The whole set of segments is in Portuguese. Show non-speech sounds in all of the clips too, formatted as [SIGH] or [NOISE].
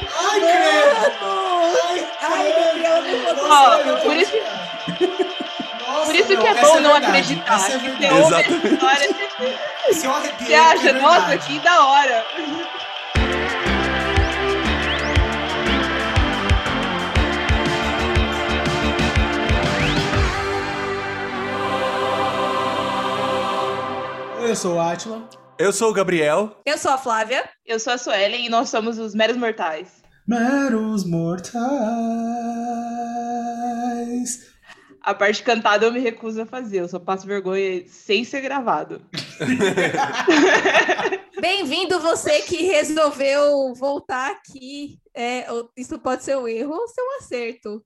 Ai, credo! Ai, Ai, Gabriel, não por isso, Nossa, por isso que meu, é bom não verdade, acreditar. essa é que você ouve a história Se eu arrepiei, você é acha, nossa, verdade. que da hora. Eu sou o Atila. Eu sou o Gabriel. Eu sou a Flávia. Eu sou a Suelen e nós somos os meros mortais. Meros mortais. A parte cantada eu me recuso a fazer, eu só passo vergonha sem ser gravado. [LAUGHS] Bem-vindo você que resolveu voltar aqui. É, isso pode ser um erro ou ser um acerto.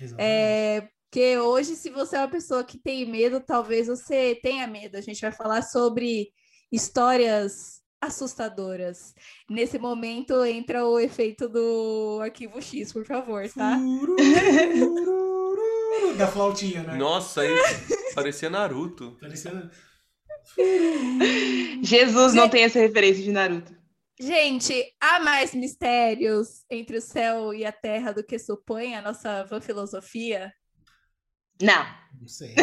Exatamente. É, porque hoje, se você é uma pessoa que tem medo, talvez você tenha medo. A gente vai falar sobre histórias assustadoras. Nesse momento entra o efeito do arquivo X, por favor, tá? Da flautinha, né? Nossa, aí parecia Naruto. Parecendo... Jesus não tem essa referência de Naruto. Gente, há mais mistérios entre o céu e a terra do que supõe a nossa van filosofia? Não. Não sei.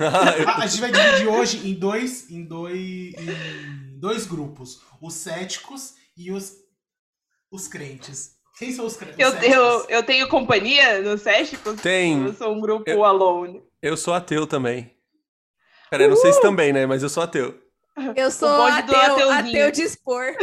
A, a gente vai dividir hoje em dois, em dois, em dois grupos: os céticos e os, os crentes. Quem são os, cre- os Eu, céticos? eu, eu tenho companhia no Cético? Tem. Eu sou um grupo Eu- alone. Eu sou ateu também. Pera, eu não sei se também, né? Mas eu sou ateu. Eu sou ateu, ateu de expor. [LAUGHS]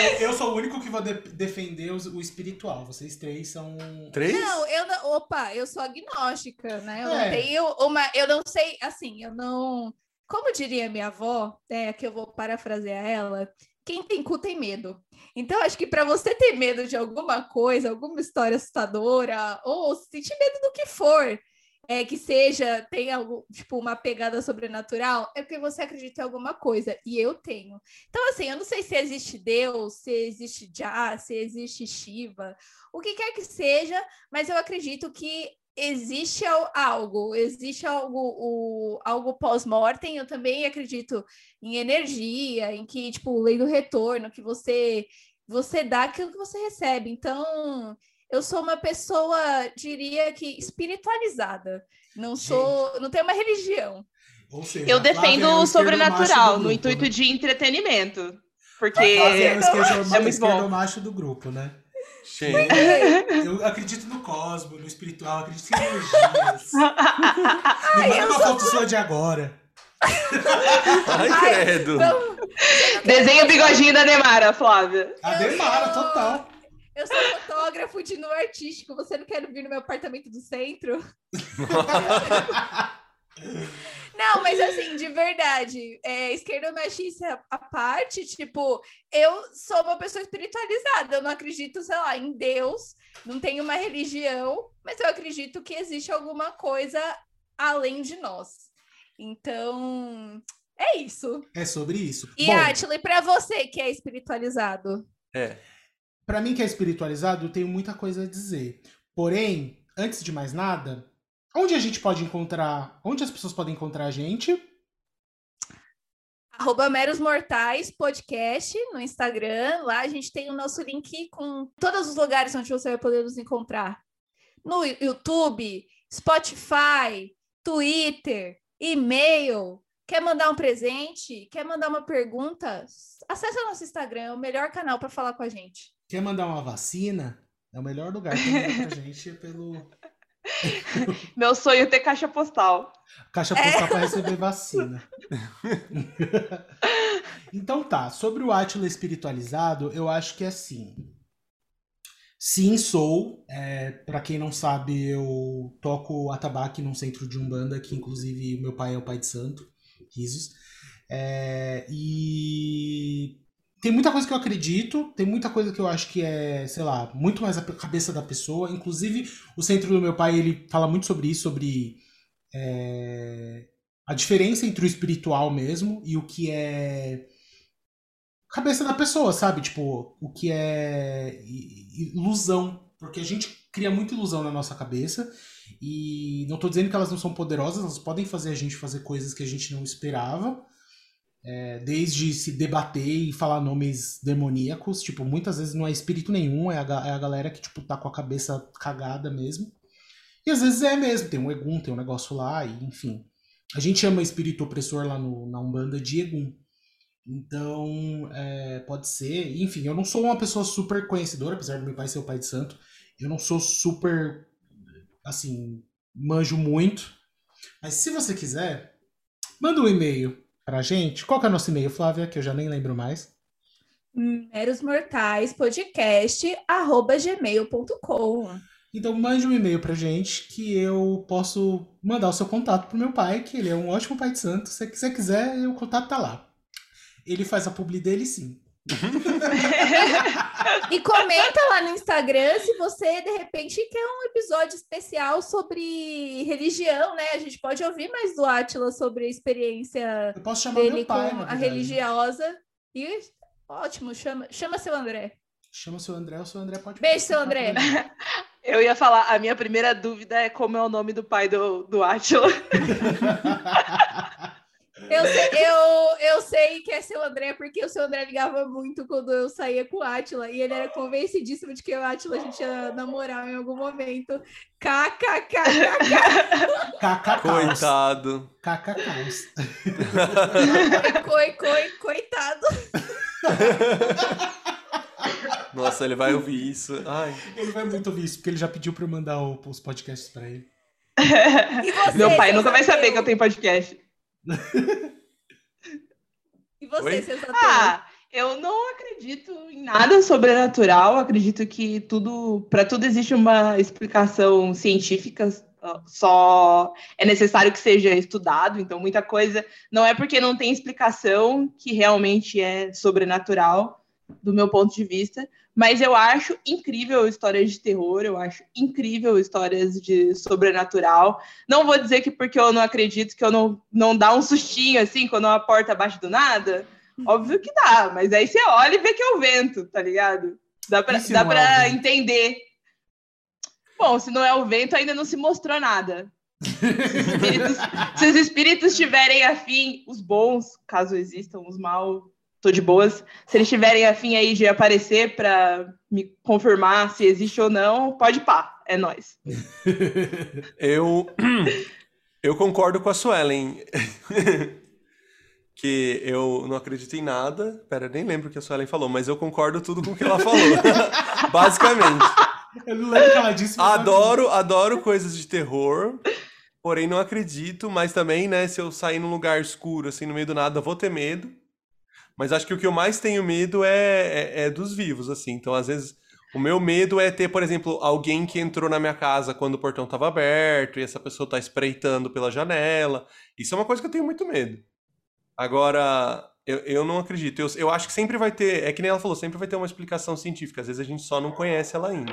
eu, eu sou o único que vou de- defender o espiritual. Vocês três são. Três? Não, eu não. Opa, eu sou agnóstica, né? Eu É. não tenho uma. Eu não sei, assim, eu não. Como diria minha avó, é, que eu vou parafrasear ela, quem tem cu tem medo. Então, acho que para você ter medo de alguma coisa, alguma história assustadora, ou sentir medo do que for, é, que seja, tem algo, tipo, uma pegada sobrenatural, é porque você acredita em alguma coisa. E eu tenho. Então, assim, eu não sei se existe Deus, se existe Jah, se existe Shiva, o que quer que seja, mas eu acredito que existe al- algo, existe algo, o, algo pós-mortem. Eu também acredito em energia, em que, tipo, lei do retorno, que você você dá aquilo que você recebe. Então, eu sou uma pessoa, diria que espiritualizada. Não sou, não tenho uma religião. Ou seja, Eu defendo o sobrenatural no intuito né? de entretenimento. Porque é é muito bom. esquerdomacho do grupo, né? Gente. [LAUGHS] Eu acredito no cosmo, no espiritual, acredito em energias. [LAUGHS] Me manda uma foto sua de agora. Ai, [LAUGHS] Ai, credo. Então, desenha o bigodinho da Nemara, Flávia. A Demara, total. Eu sou fotógrafo de nu artístico. Você não quer vir no meu apartamento do centro? [LAUGHS] Não, mas assim, de verdade, é, esquerda machista à parte, tipo, eu sou uma pessoa espiritualizada, eu não acredito, sei lá, em Deus, não tenho uma religião, mas eu acredito que existe alguma coisa além de nós. Então, é isso. É sobre isso. E Bom, Atila, e pra você que é espiritualizado? É. Pra mim que é espiritualizado, eu tenho muita coisa a dizer. Porém, antes de mais nada, onde a gente pode encontrar, onde as pessoas podem encontrar a gente? Arroba Meros Mortais Podcast no Instagram. Lá a gente tem o nosso link com todos os lugares onde você vai poder nos encontrar. No YouTube, Spotify, Twitter, e-mail. Quer mandar um presente? Quer mandar uma pergunta? Acesse o nosso Instagram, é o melhor canal para falar com a gente. Quer mandar uma vacina? É o melhor lugar pra gente é pelo [LAUGHS] Meu sonho é ter caixa postal. caixa postal pra receber vacina. [LAUGHS] então tá, sobre o Átila espiritualizado, eu acho que é assim. Sim, sou. É, para quem não sabe, eu toco atabaque num centro de umbanda, que inclusive meu pai é o pai de santo, risos. É, e tem muita coisa que eu acredito, tem muita coisa que eu acho que é, sei lá, muito mais a cabeça da pessoa. Inclusive, o centro do meu pai, ele fala muito sobre isso, sobre é, a diferença entre o espiritual mesmo e o que é cabeça da pessoa, sabe? Tipo, o que é ilusão. Porque a gente cria muita ilusão na nossa cabeça. E não tô dizendo que elas não são poderosas, elas podem fazer a gente fazer coisas que a gente não esperava. É, desde se debater e falar nomes demoníacos, tipo, muitas vezes não é espírito nenhum, é a, é a galera que, tipo, tá com a cabeça cagada mesmo. E às vezes é mesmo, tem um Egum, tem um negócio lá, e enfim. A gente chama espírito opressor lá no, na Umbanda de Egum. Então, é, pode ser. Enfim, eu não sou uma pessoa super conhecedora, apesar do meu pai ser o pai de santo. Eu não sou super, assim, manjo muito. Mas se você quiser, manda um e-mail pra gente. Qual que é o nosso e-mail, Flávia? Que eu já nem lembro mais. Meros Mortais Podcast, arroba gmail.com. Então mande um e-mail pra gente que eu posso mandar o seu contato pro meu pai, que ele é um ótimo pai de santo. Se você quiser, o contato tá lá. Ele faz a publi dele sim. [LAUGHS] E comenta lá no Instagram se você, de repente, quer um episódio especial sobre religião, né? A gente pode ouvir mais do Átila sobre a experiência Eu posso chamar dele meu com pai, na a religiosa. E ótimo, chama, chama seu André. Chama seu André, o seu André pode Beijo, seu André. [LAUGHS] Eu ia falar, a minha primeira dúvida é como é o nome do pai do, do Átila. [LAUGHS] Eu sei, eu, eu sei que é seu André, porque o seu André ligava muito quando eu saía com o Átila, e ele era convencidíssimo de que o Átila a gente ia namorar em algum momento. KKKKK. KKK. Coitado. KKK. [LAUGHS] Coi, coi, coitado. Nossa, ele vai ouvir isso. Ai. Ele vai muito ouvir isso, porque ele já pediu pra eu mandar os podcasts pra ele. E você, Meu pai nunca vai saber que eu tenho podcast. E você, Zaqueu? Ah, eu não acredito em nada sobrenatural. Acredito que tudo, para tudo existe uma explicação científica. Só é necessário que seja estudado. Então, muita coisa não é porque não tem explicação que realmente é sobrenatural, do meu ponto de vista. Mas eu acho incrível histórias de terror. Eu acho incrível histórias de sobrenatural. Não vou dizer que porque eu não acredito que eu não não dá um sustinho assim quando uma porta abaixo do nada. Óbvio que dá, mas aí você olha e vê que é o vento, tá ligado? Dá pra, dá é pra entender. Bom, se não é o vento, ainda não se mostrou nada. Se os espíritos, se os espíritos estiverem afim, os bons, caso existam, os mal, tô de boas. Se eles estiverem afim aí de aparecer pra me confirmar se existe ou não, pode pá, é nós. [LAUGHS] Eu, eu concordo com a Suelen. [LAUGHS] que eu não acredito em nada. Pera, nem lembro o que a Suelen falou, mas eu concordo tudo com o que ela falou. [LAUGHS] Basicamente. Eu não lembro o que ela disse. mas- Adoro, adoro coisas de terror. Porém, não acredito, mas também, né, se eu sair num lugar escuro, assim, no meio do nada, vou ter medo. Mas acho que o que eu mais tenho medo é, é, é dos vivos, assim. Então, às vezes, o meu medo é ter, por exemplo, alguém que entrou na minha casa quando o portão estava aberto e essa pessoa tá espreitando pela janela. Isso é uma coisa que eu tenho muito medo. Agora, eu, eu não acredito. Eu, eu acho que sempre vai ter, é que nem ela falou, sempre vai ter uma explicação científica. Às vezes a gente só não conhece ela ainda.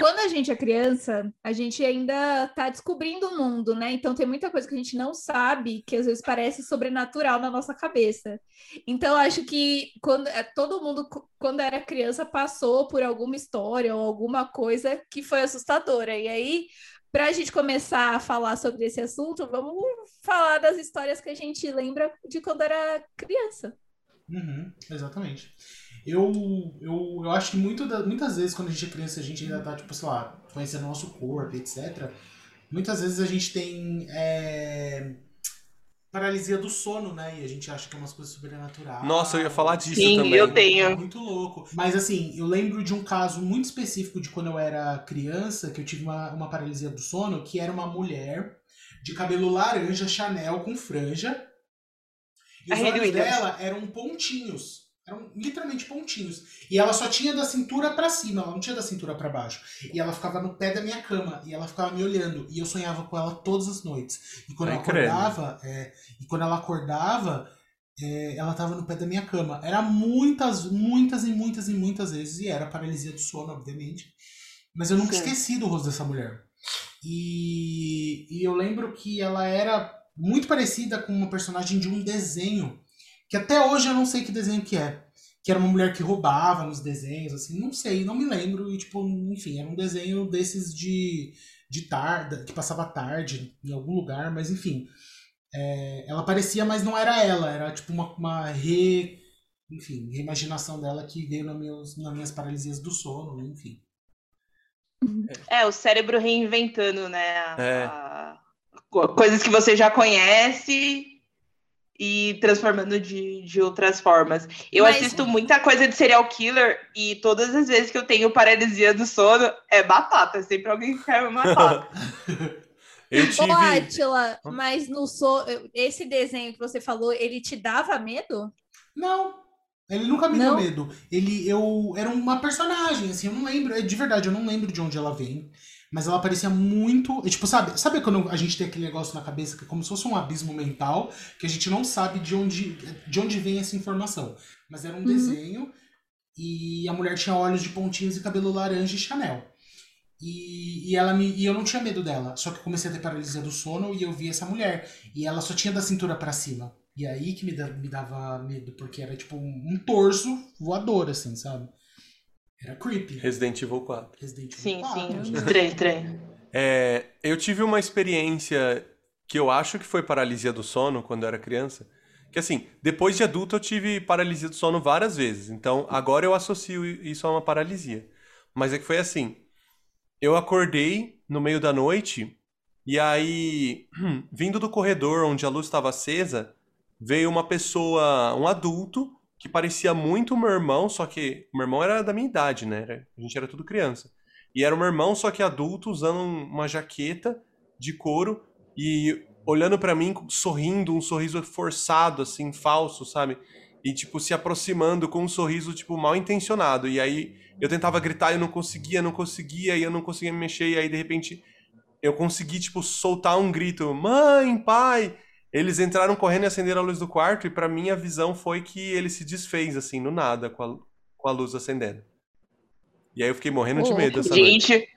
Quando a gente é criança, a gente ainda tá descobrindo o mundo, né? Então tem muita coisa que a gente não sabe, que às vezes parece sobrenatural na nossa cabeça. Então acho que quando é, todo mundo quando era criança passou por alguma história ou alguma coisa que foi assustadora. E aí, para a gente começar a falar sobre esse assunto, vamos falar das histórias que a gente lembra de quando era criança. Uhum, exatamente. Eu, eu, eu acho que muito da- muitas vezes, quando a gente é criança, a gente ainda tá, tipo, sei lá, conhecendo o nosso corpo, etc. Muitas vezes a gente tem é, paralisia do sono, né? E a gente acha que é umas coisas sobrenaturais. Nossa, eu ia falar disso Sim, também. eu tenho. É muito louco. Mas assim, eu lembro de um caso muito específico de quando eu era criança, que eu tive uma, uma paralisia do sono, que era uma mulher de cabelo laranja, Chanel com franja. E os olhos dela eram pontinhos. Eram literalmente pontinhos. E ela só tinha da cintura pra cima, ela não tinha da cintura pra baixo. E ela ficava no pé da minha cama e ela ficava me olhando. E eu sonhava com ela todas as noites. E quando Ai, ela acordava, é, e quando ela acordava, é, ela tava no pé da minha cama. Era muitas, muitas e muitas e muitas vezes. E era paralisia do sono, obviamente. Mas eu nunca Sim. esqueci do rosto dessa mulher. E, e eu lembro que ela era muito parecida com uma personagem de um desenho. Que até hoje eu não sei que desenho que é. Que era uma mulher que roubava nos desenhos, assim, não sei, não me lembro. E, tipo, enfim, era um desenho desses de, de tarde, que passava tarde em algum lugar, mas enfim. é, ela parecia, mas não era ela. Era tipo uma, uma re, enfim, reimaginação dela que veio nas minhas, nas minhas paralisias do sono, enfim. É, o cérebro reinventando, né? a- É. a- co- coisas que você já conhece e transformando de, de outras formas. Eu Mas- assisto muita coisa de serial killer e todas as vezes que eu tenho paralisia do sono é batata. Sempre alguém que quer me matar. Eu Ô, tive. Atila, mas no so... esse desenho que você falou, ele te dava medo? Não, ele nunca me Não? deu medo. Ele, eu, era uma personagem, assim, eu não lembro, é de verdade, eu não lembro de onde ela vem. Mas ela parecia muito. Tipo, sabe, sabe quando a gente tem aquele negócio na cabeça que é como se fosse um abismo mental, que a gente não sabe de onde, de onde vem essa informação. Mas era um Uhum. desenho e a mulher tinha olhos de pontinhos e cabelo laranja e Chanel. E, e ela me, e eu não tinha medo dela. Só que eu comecei a ter paralisia do sono e eu vi essa mulher. E ela só tinha da cintura pra cima. E aí que me, da- me dava medo, porque era tipo um, um torso voador, assim, sabe? Era creepy. Resident Evil 4. Resident Evil sim, 4, sim. Estranho, estranho. É, eu tive uma experiência que eu acho que foi paralisia do sono quando eu era criança. Que assim, depois de adulto eu tive paralisia do sono várias vezes. Então agora eu associo isso a uma paralisia. Mas é que foi assim: eu acordei no meio da noite e aí, [CLEARS THROAT] vindo do corredor onde a luz estava acesa, veio uma pessoa, um adulto, que parecia muito meu irmão, só que meu irmão era da minha idade, né? A gente era tudo criança. E era o meu irmão, só que adulto, usando um- uma jaqueta de couro e olhando pra mim, sorrindo, um sorriso forçado, assim, falso, sabe? E, tipo, se aproximando com um sorriso, tipo, mal intencionado. E aí eu tentava gritar eu não conseguia, não conseguia, e eu não conseguia me mexer. E aí, de repente, eu consegui, tipo, soltar um grito: Mãe, pai! Eles entraram correndo e acenderam a luz do quarto, e pra mim a visão foi que ele se desfez, assim, no nada, com a, com a luz acendendo. E aí eu fiquei morrendo de medo essa noite. Gente,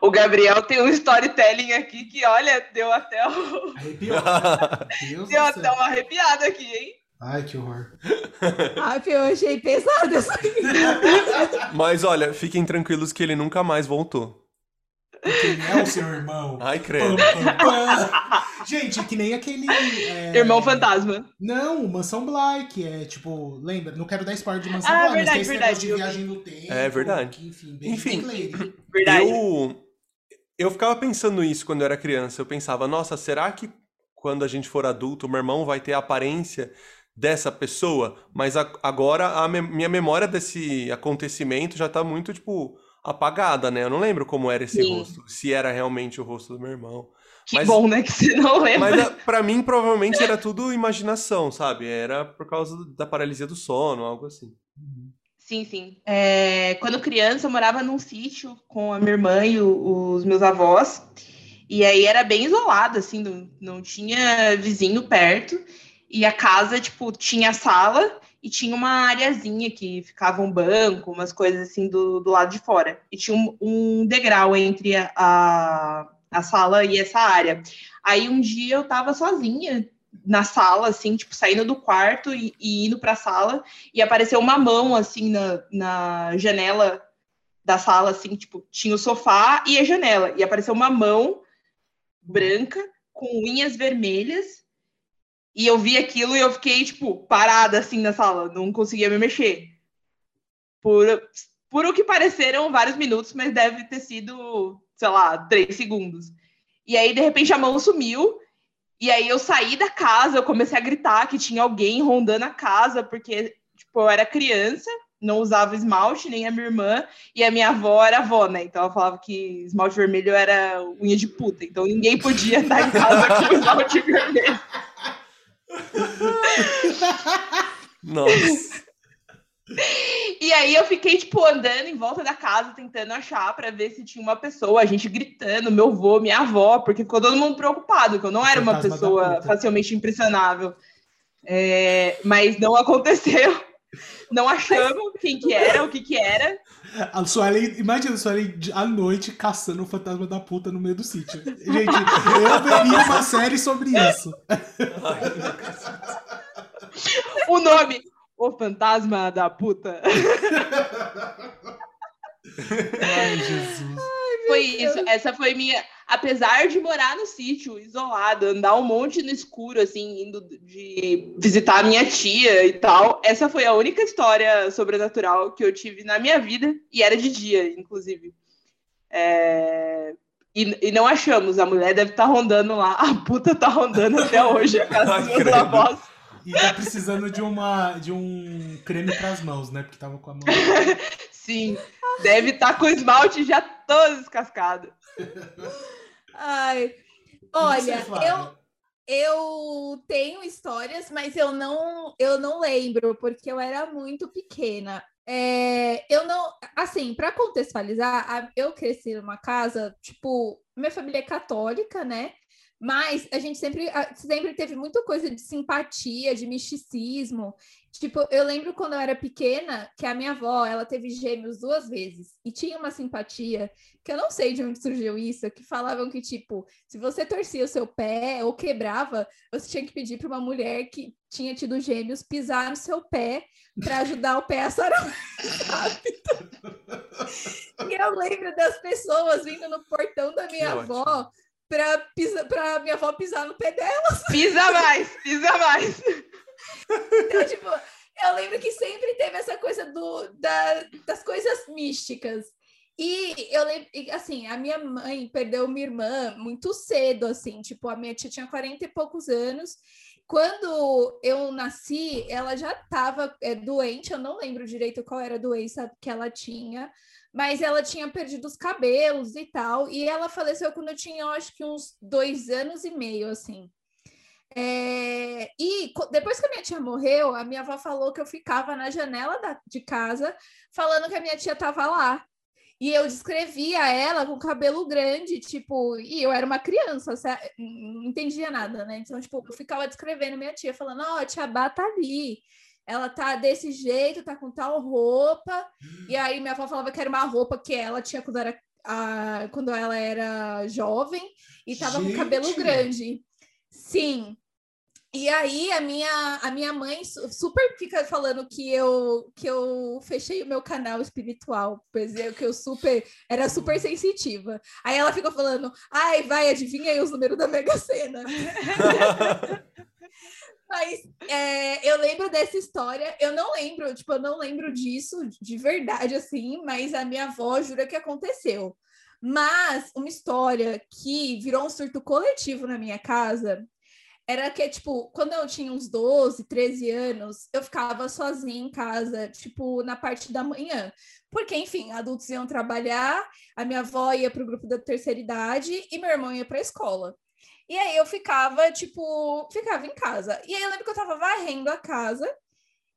o Gabriel tem um storytelling aqui que, olha, deu até, o- Arrepiou. [LAUGHS] Deu até céu. uma arrepiada aqui, hein? Ai, que horror. [LAUGHS] Ah, eu achei pesado isso aqui. Mas olha, fiquem tranquilos que ele nunca mais voltou. Quem é o seu irmão? Ai, credo. pam, pam. Gente, que nem aquele. é, Irmão fantasma. Não, Mansão Bly, que é tipo, lembra? Não quero dar spoiler de Mansão Ah, Bly, mas verdade, tem esse verdade, negócio de viagem no tempo. É verdade. que, enfim, bem, Enfim. bem. Verdade. Eu, eu ficava pensando isso quando eu era criança. Eu pensava, nossa, será que quando a gente for adulto, o meu irmão vai ter a aparência dessa pessoa? Mas a- agora a me- minha memória desse acontecimento já tá muito, tipo, apagada, né? Eu não lembro como era esse Sim. rosto, se era realmente o rosto do meu irmão. Que Mas- bom, né? Que você não [LAUGHS] lembra. Mas a- pra mim, provavelmente era tudo imaginação, sabe? Era por causa da paralisia do sono, algo assim. Sim, sim. É, quando criança, eu morava num sítio com a minha irmã e o- os meus avós. E aí era bem isolado, assim, não, não tinha vizinho perto. E a casa, tipo, tinha a sala e tinha uma areazinha que ficava um banco, umas coisas assim do, do lado de fora. E tinha um, um degrau entre a, a, a sala e essa área. Aí um dia eu tava sozinha na sala, assim, tipo, saindo do quarto e, e indo pra sala e apareceu uma mão assim na, na janela da sala, assim, tipo, tinha o sofá e a janela, e apareceu uma mão branca com unhas vermelhas, e eu vi aquilo e eu fiquei, tipo, parada assim na sala, não conseguia me mexer. Por, por o que pareceram vários minutos, mas deve ter sido, sei lá, três segundos. E aí, de repente, a mão sumiu, e aí eu saí da casa, eu comecei a gritar que tinha alguém rondando a casa, porque, tipo, eu era criança, não usava esmalte, nem a minha irmã, e a minha avó era avó, né? Então ela falava que esmalte vermelho era unha de puta, então ninguém podia [LAUGHS] estar em casa com esmalte vermelho. Nossa. E aí eu fiquei, tipo, andando em volta da casa, tentando achar para ver se tinha uma pessoa, a gente gritando, meu avô, minha avó, porque ficou todo mundo preocupado, que eu não era uma Fantasma pessoa facilmente impressionável. É, mas não [LAUGHS] aconteceu. Não achamos quem que era, o que que era. A Suelen, imagina a Suelen à noite caçando o fantasma da puta no meio do sítio. Gente, eu veria uma série sobre isso. O nome, o fantasma da puta. Ai, Jesus. Foi isso. Essa foi minha. apesar de morar no sítio, isolado, andar um monte no escuro, assim, indo de visitar a minha tia e tal, essa foi a única história sobrenatural que eu tive na minha vida, e era de dia, inclusive. É... E, e, não achamos, a mulher deve estar tá rondando lá, a puta tá rondando [LAUGHS] até hoje, a casa dos meus avós. E tá precisando de, uma, de um creme para as mãos, né? Porque tava com a mão. [LAUGHS] Sim, deve estar tá com o esmalte já todo descascado. Ai, olha, eu, eu tenho histórias, mas eu não, eu não lembro, porque eu era muito pequena. É, eu não, assim, para contextualizar, eu cresci numa casa, tipo, minha família é católica, né? Mas a gente sempre, sempre teve muita coisa de simpatia, de misticismo. Tipo, eu lembro quando eu era pequena que a minha avó, ela teve gêmeos duas vezes e tinha uma simpatia que eu não sei de onde surgiu isso, que falavam que tipo, se você torcia o seu pé ou quebrava, você tinha que pedir para uma mulher que tinha tido gêmeos pisar no seu pé para ajudar o pé a sarar rápido. [LAUGHS] e eu lembro das pessoas vindo no portão da minha que avó ótimo para minha avó pisar no pé dela. [LAUGHS] Pisa mais, pisa mais. Então, tipo, eu lembro que sempre teve essa coisa do, da, das coisas místicas. E eu lembro, assim, a minha mãe perdeu uma irmã muito cedo, assim, tipo, a minha tia tinha 40 e poucos anos. Quando eu nasci, ela já estava é, doente, eu não lembro direito qual era a doença que ela tinha, mas ela tinha perdido os cabelos e tal, e ela faleceu quando eu tinha, eu acho que uns dois anos e meio, assim. É, e depois que a minha tia morreu, a minha avó falou que eu ficava na janela da, de casa falando que a minha tia estava lá. E eu descrevia ela com cabelo grande, tipo, e eu era uma criança, não entendia nada, né? Então, tipo, eu ficava descrevendo minha tia, falando, ó, oh, a tia Bá tá ali ela tá desse jeito, tá com tal roupa. E aí minha avó falava que era uma roupa que ela tinha quando era, a, quando ela era jovem e tava Gente. com cabelo grande. Sim. E aí a minha, a minha mãe super fica falando que eu que eu fechei o meu canal espiritual, pois é que eu super era super sensitiva. Aí ela ficou falando: "Ai, vai, adivinha aí os números da Mega Sena". [LAUGHS] [LAUGHS] Mas é, eu lembro dessa história, eu não lembro, tipo, eu não lembro disso de verdade, assim, mas a minha avó jura que aconteceu. Mas uma história que virou um surto coletivo na minha casa era que, tipo, quando eu tinha uns 12, 13 anos, eu ficava sozinha em casa, tipo, na parte da manhã. Porque, enfim, adultos iam trabalhar, a minha avó ia para o grupo da terceira idade e meu irmão ia para a escola. E aí eu ficava, tipo, ficava em casa. E aí eu lembro que eu tava varrendo a casa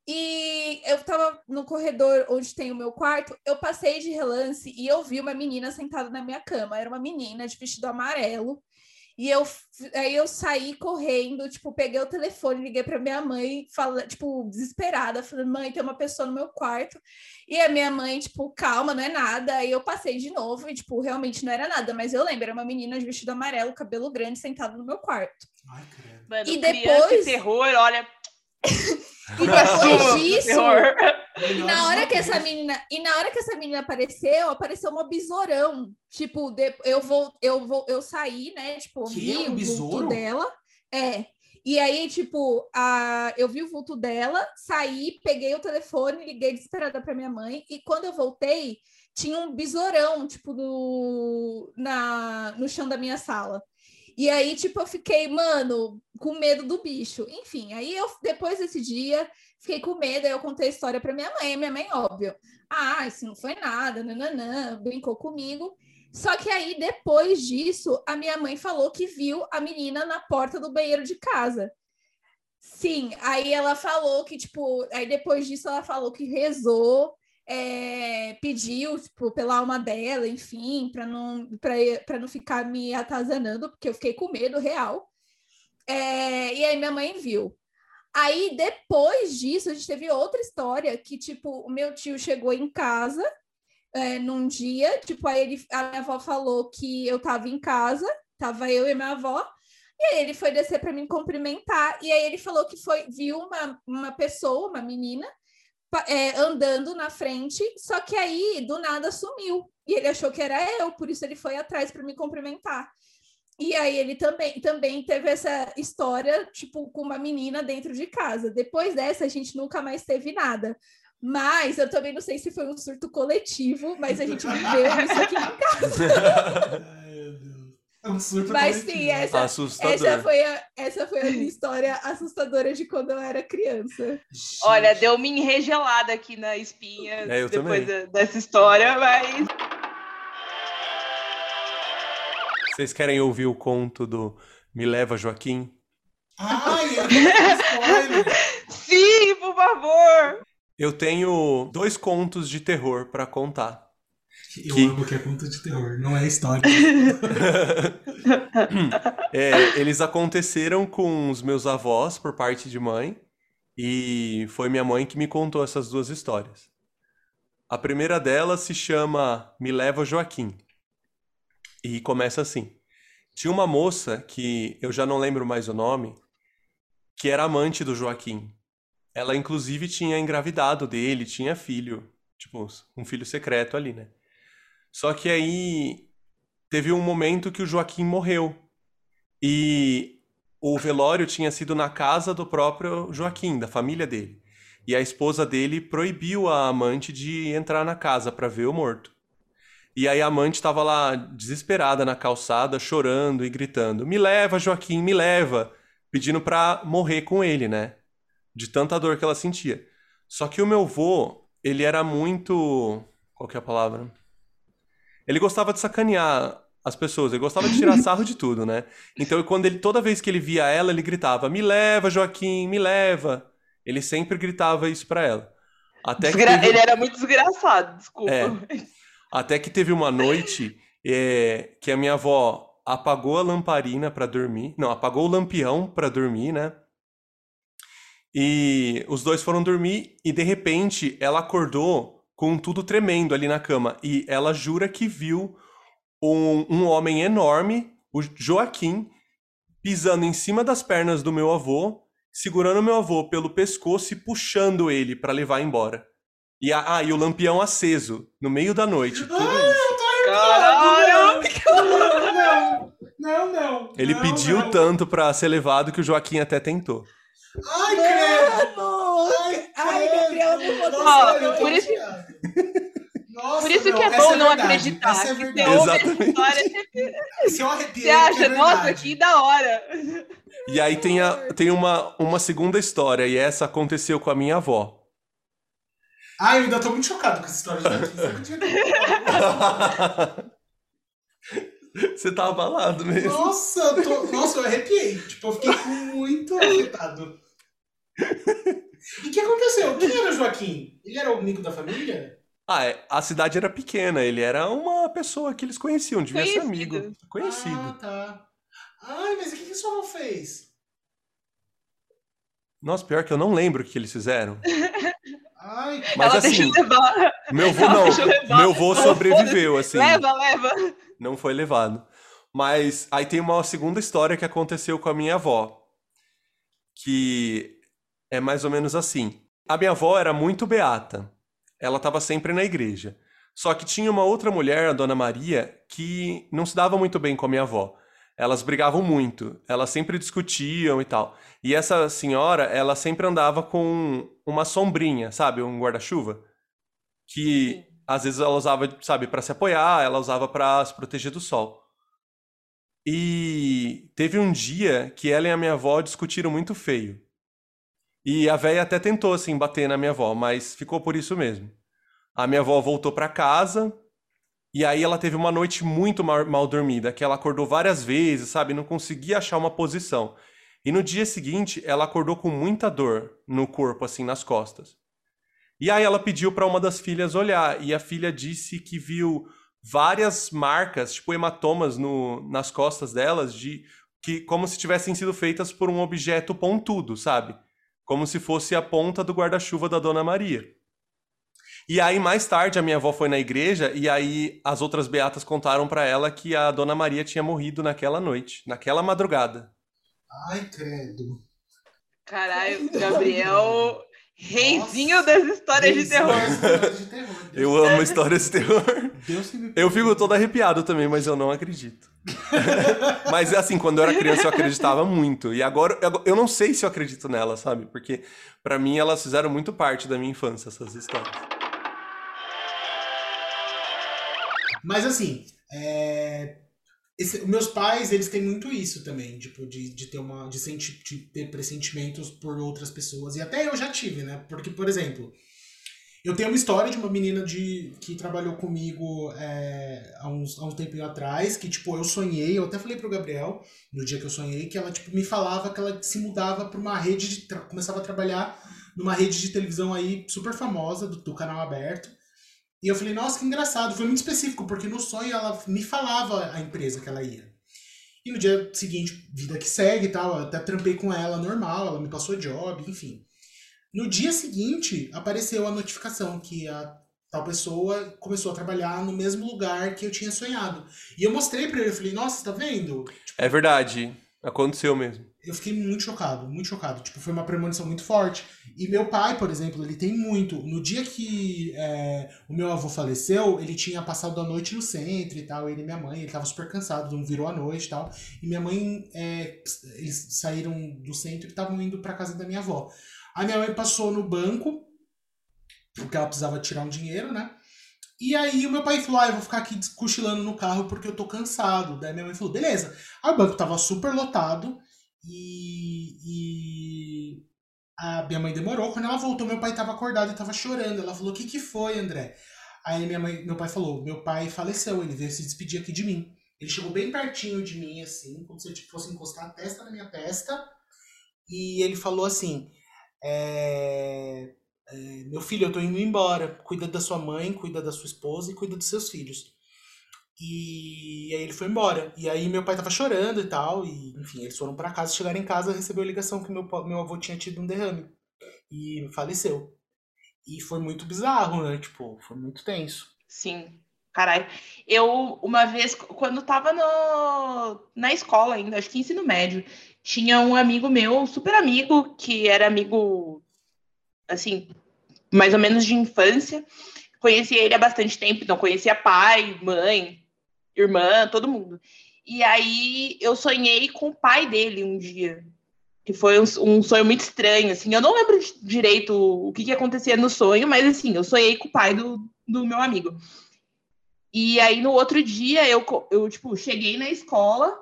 e eu tava no corredor onde tem o meu quarto, eu passei de relance e eu vi uma menina sentada na minha cama. Era uma menina de vestido amarelo. E eu aí eu saí correndo, tipo, peguei o telefone, liguei para minha mãe, fala, tipo, desesperada, falando: "Mãe, tem uma pessoa no meu quarto". E a minha mãe, tipo, calma, não é nada. Aí eu passei de novo e tipo, realmente não era nada, mas eu lembro, era uma menina de vestido amarelo, cabelo grande, sentada no meu quarto. Ai, Mano, e depois terror, olha, e depois disso, e na hora que essa menina, e na hora que essa menina apareceu, apareceu uma besourão. Tipo, de, eu vou, eu vou, eu saí, né? Tipo, que vi um o vulto dela. É. E aí, tipo, a, eu vi o vulto dela, saí, peguei o telefone, liguei desesperada para minha mãe, e quando eu voltei, tinha um besourão, tipo, no, na, no chão da minha sala. E aí, tipo, eu fiquei, mano, com medo do bicho. Enfim, aí eu, depois desse dia, fiquei com medo, aí eu contei a história para minha mãe. Minha mãe, óbvio, ah, isso não foi nada, nananã, brincou comigo. Só que aí, depois disso, a minha mãe falou que viu a menina na porta do banheiro de casa. Sim, aí ela falou que, tipo, aí depois disso ela falou que rezou, é, pediu tipo, pela alma dela, enfim, para não, para não ficar me atazanando, porque eu fiquei com medo real. É, e aí minha mãe viu. Aí, depois disso, a gente teve outra história que, tipo, o meu tio chegou em casa é, num dia, tipo, aí ele, a minha avó falou que eu tava em casa, tava eu e minha avó, e aí ele foi descer para me cumprimentar, e aí ele falou que foi, viu uma, uma pessoa, uma menina, é, andando na frente, só que aí do nada sumiu. E ele achou que era eu, por isso ele foi atrás para me cumprimentar. E aí ele também, também teve essa história, tipo, com uma menina dentro de casa. Depois dessa, a gente nunca mais teve nada. Mas eu também não sei se foi um surto coletivo, mas a gente viveu isso aqui em [LAUGHS] casa. [LAUGHS] Ai, meu Deus. É um surto Mas coletivo. sim, essa, Assustador. essa, foi a, essa foi a minha história assustadora de quando eu era criança. Olha, deu uma enregelada aqui na espinha É, depois da- dessa história, mas Vocês querem ouvir o conto do Me Leva Joaquim? Ai, eu não spoiler. [LAUGHS] sim, por favor. Eu tenho dois contos de terror pra contar. Eu Que- amo que é conto de terror, não é história. [LAUGHS] É, eles aconteceram com os meus avós por parte de mãe e foi minha mãe que me contou essas duas histórias. A primeira delas se chama Me Leva Joaquim e começa assim. Tinha uma moça que eu já não lembro mais o nome, que era amante do Joaquim. Ela inclusive tinha engravidado dele, tinha filho, tipo, um filho secreto ali, né? Só que aí teve um momento que o Joaquim morreu. E o velório tinha sido na casa do próprio Joaquim, da família dele. E a esposa dele proibiu a amante de entrar na casa para ver o morto. E aí a amante estava lá desesperada na calçada, chorando e gritando: "Me leva, Joaquim, me leva", pedindo para morrer com ele, né? De tanta dor que ela sentia. Só que o meu vô, ele era muito, qual que é a palavra? Ele gostava de sacanear as pessoas, ele gostava de tirar [LAUGHS] sarro de tudo, né? Então, quando ele, toda vez que ele via ela, ele gritava: Me leva, Joaquim, me leva. Ele sempre gritava isso pra ela. Até que, Desgra- teve, Ele era muito desgraçado, desculpa. É. até que teve uma noite é, que a minha avó apagou a lamparina pra dormir. Não, apagou o lampião pra dormir, né? E os dois foram dormir e de repente ela acordou com tudo tremendo ali na cama. E ela jura que viu um, um homem enorme, o Joaquim, pisando em cima das pernas do meu avô, segurando meu avô pelo pescoço e puxando ele pra levar embora. E, a, ah, e o lampião aceso, no meio da noite. Tudo isso. Caralho! Não, não, não, não. Ele não, pediu não. tanto pra ser levado que o Joaquim até tentou. Ai, credo. Mano! Ai, Ai, credo. Gabriel, eu não vou tô por isso-. Nossa, Por isso não, que é bom não verdade, acreditar. Essa é que você verdade. ouve essa Exatamente. história, você, [LAUGHS] você é acha, é nossa, que da hora. E aí tem, a, tem uma, uma segunda história, e essa aconteceu com a minha avó. Ai, eu ainda tô muito chocado com essa história. [LAUGHS] Você tá abalado mesmo. Nossa, eu tô... Nossa, eu arrepiei. Tipo, eu fiquei muito afetado. [LAUGHS] E o que aconteceu? Quem era o Joaquim? Ele era o amigo da família? Ah, é, a cidade era pequena, ele era uma pessoa que eles conheciam, devia ser Conhecido. amigo. Conhecido. Ah, tá. Ai, mas o que, que sua avó fez? Nossa, pior que eu não lembro o que eles fizeram. [LAUGHS] Ai, Mas Ela assim, deixa eu levar. meu vô Ela não. levar. Meu vô sobreviveu, assim. Leva, leva. Não foi levado. Mas aí tem uma segunda história que aconteceu com a minha avó. Que é mais ou menos assim. A minha avó era muito beata. Ela estava sempre na igreja. Só que tinha uma outra mulher, a dona Maria, que não se dava muito bem com a minha avó. Elas brigavam muito, elas sempre discutiam e tal. E essa senhora, ela sempre andava com uma sombrinha, sabe? Um guarda-chuva. Que às vezes ela usava, sabe, para se apoiar, ela usava para se proteger do sol. E teve um dia que ela e a minha avó discutiram muito feio. E a véia até tentou, assim, bater na minha avó, mas ficou por isso mesmo. A minha avó voltou para casa e aí ela teve uma noite muito mal, mal dormida, que ela acordou várias vezes, sabe? Não conseguia achar uma posição. E no dia seguinte, ela acordou com muita dor no corpo, assim, nas costas. E aí ela pediu para uma das filhas olhar, e a filha disse que viu várias marcas, tipo hematomas no, nas costas delas, de que como se tivessem sido feitas por um objeto pontudo, sabe? Como se fosse a ponta do guarda-chuva da Dona Maria. E aí mais tarde a minha avó foi na igreja e aí as outras beatas contaram para ela que a Dona Maria tinha morrido naquela noite, naquela madrugada. ai, credo. Caralho, Gabriel. Reizinho Nossa, das histórias de terror. Histórias de terror. Eu amo histórias de terror. Eu fico todo arrepiado também, mas eu não acredito. [LAUGHS] mas assim, quando eu era criança eu acreditava muito. E agora eu- eu não sei se eu acredito nela, sabe? Porque pra mim elas fizeram muito parte da minha infância, essas histórias. Mas assim, é, esse- meus pais, eles têm muito isso também, tipo, de, de ter uma. De, senti, de ter pressentimentos por outras pessoas. E até eu já tive, né? Porque, por exemplo, eu tenho uma história de uma menina de, que trabalhou comigo é, há, uns, há um tempinho atrás, que, tipo, eu sonhei, eu até falei pro Gabriel, no dia que eu sonhei, que ela, tipo, me falava que ela se mudava pra uma rede de. começava a trabalhar numa rede de televisão aí super famosa, do, do canal aberto. E eu falei, nossa, que engraçado. Foi muito específico, porque no sonho ela me falava a empresa que ela ia. E no dia seguinte, vida que segue e tal, eu até trampei com ela normal, ela me passou job, enfim. No dia seguinte, apareceu a notificação que a tal pessoa começou a trabalhar no mesmo lugar que eu tinha sonhado. E eu mostrei pra ele, eu falei, nossa, tá vendo? É verdade. Aconteceu mesmo. Eu fiquei muito chocado, muito chocado. Tipo, foi uma premonição muito forte. E meu pai, por exemplo, ele tem muito. No dia que é, o meu avô faleceu, ele tinha passado a noite no centro e tal, ele e minha mãe, ele tava super cansado, não virou a noite e tal. E minha mãe, é, eles saíram do centro e estavam indo pra casa da minha avó. A minha mãe passou no banco, porque ela precisava tirar um dinheiro, né? E aí o meu pai falou, ah, eu vou ficar aqui cochilando no carro porque eu tô cansado. Daí minha mãe falou, beleza. Aí o banco tava super lotado e, e a minha mãe demorou. Quando ela voltou, meu pai tava acordado e tava chorando. Ela falou, o que que foi, André? Aí minha mãe, meu pai falou, meu pai faleceu, ele veio se despedir aqui de mim. Ele chegou bem pertinho de mim, assim, como se ele fosse encostar a testa na minha testa. E ele falou assim, é, é, meu filho, eu tô indo embora. Cuida da sua mãe, cuida da sua esposa e cuida dos seus filhos. E aí ele foi embora. E aí meu pai tava chorando e tal. E, enfim, eles foram pra casa, chegaram em casa, recebeu a ligação que meu, meu avô tinha tido um derrame. E faleceu. E foi muito bizarro, né? Tipo, foi muito tenso. Sim, caralho. Eu, uma vez, quando tava no, na escola ainda, acho que ensino médio, tinha um amigo meu, super amigo, que era amigo, assim, mais ou menos de infância. Conhecia ele há bastante tempo, então conhecia pai, mãe, irmã, todo mundo. E aí eu sonhei com o pai dele um dia. Que foi um, um sonho muito estranho, assim. Eu não lembro direito o que, que acontecia no sonho, mas assim, eu sonhei com o pai do, do meu amigo. E aí, no outro dia, eu, eu tipo, cheguei na escola,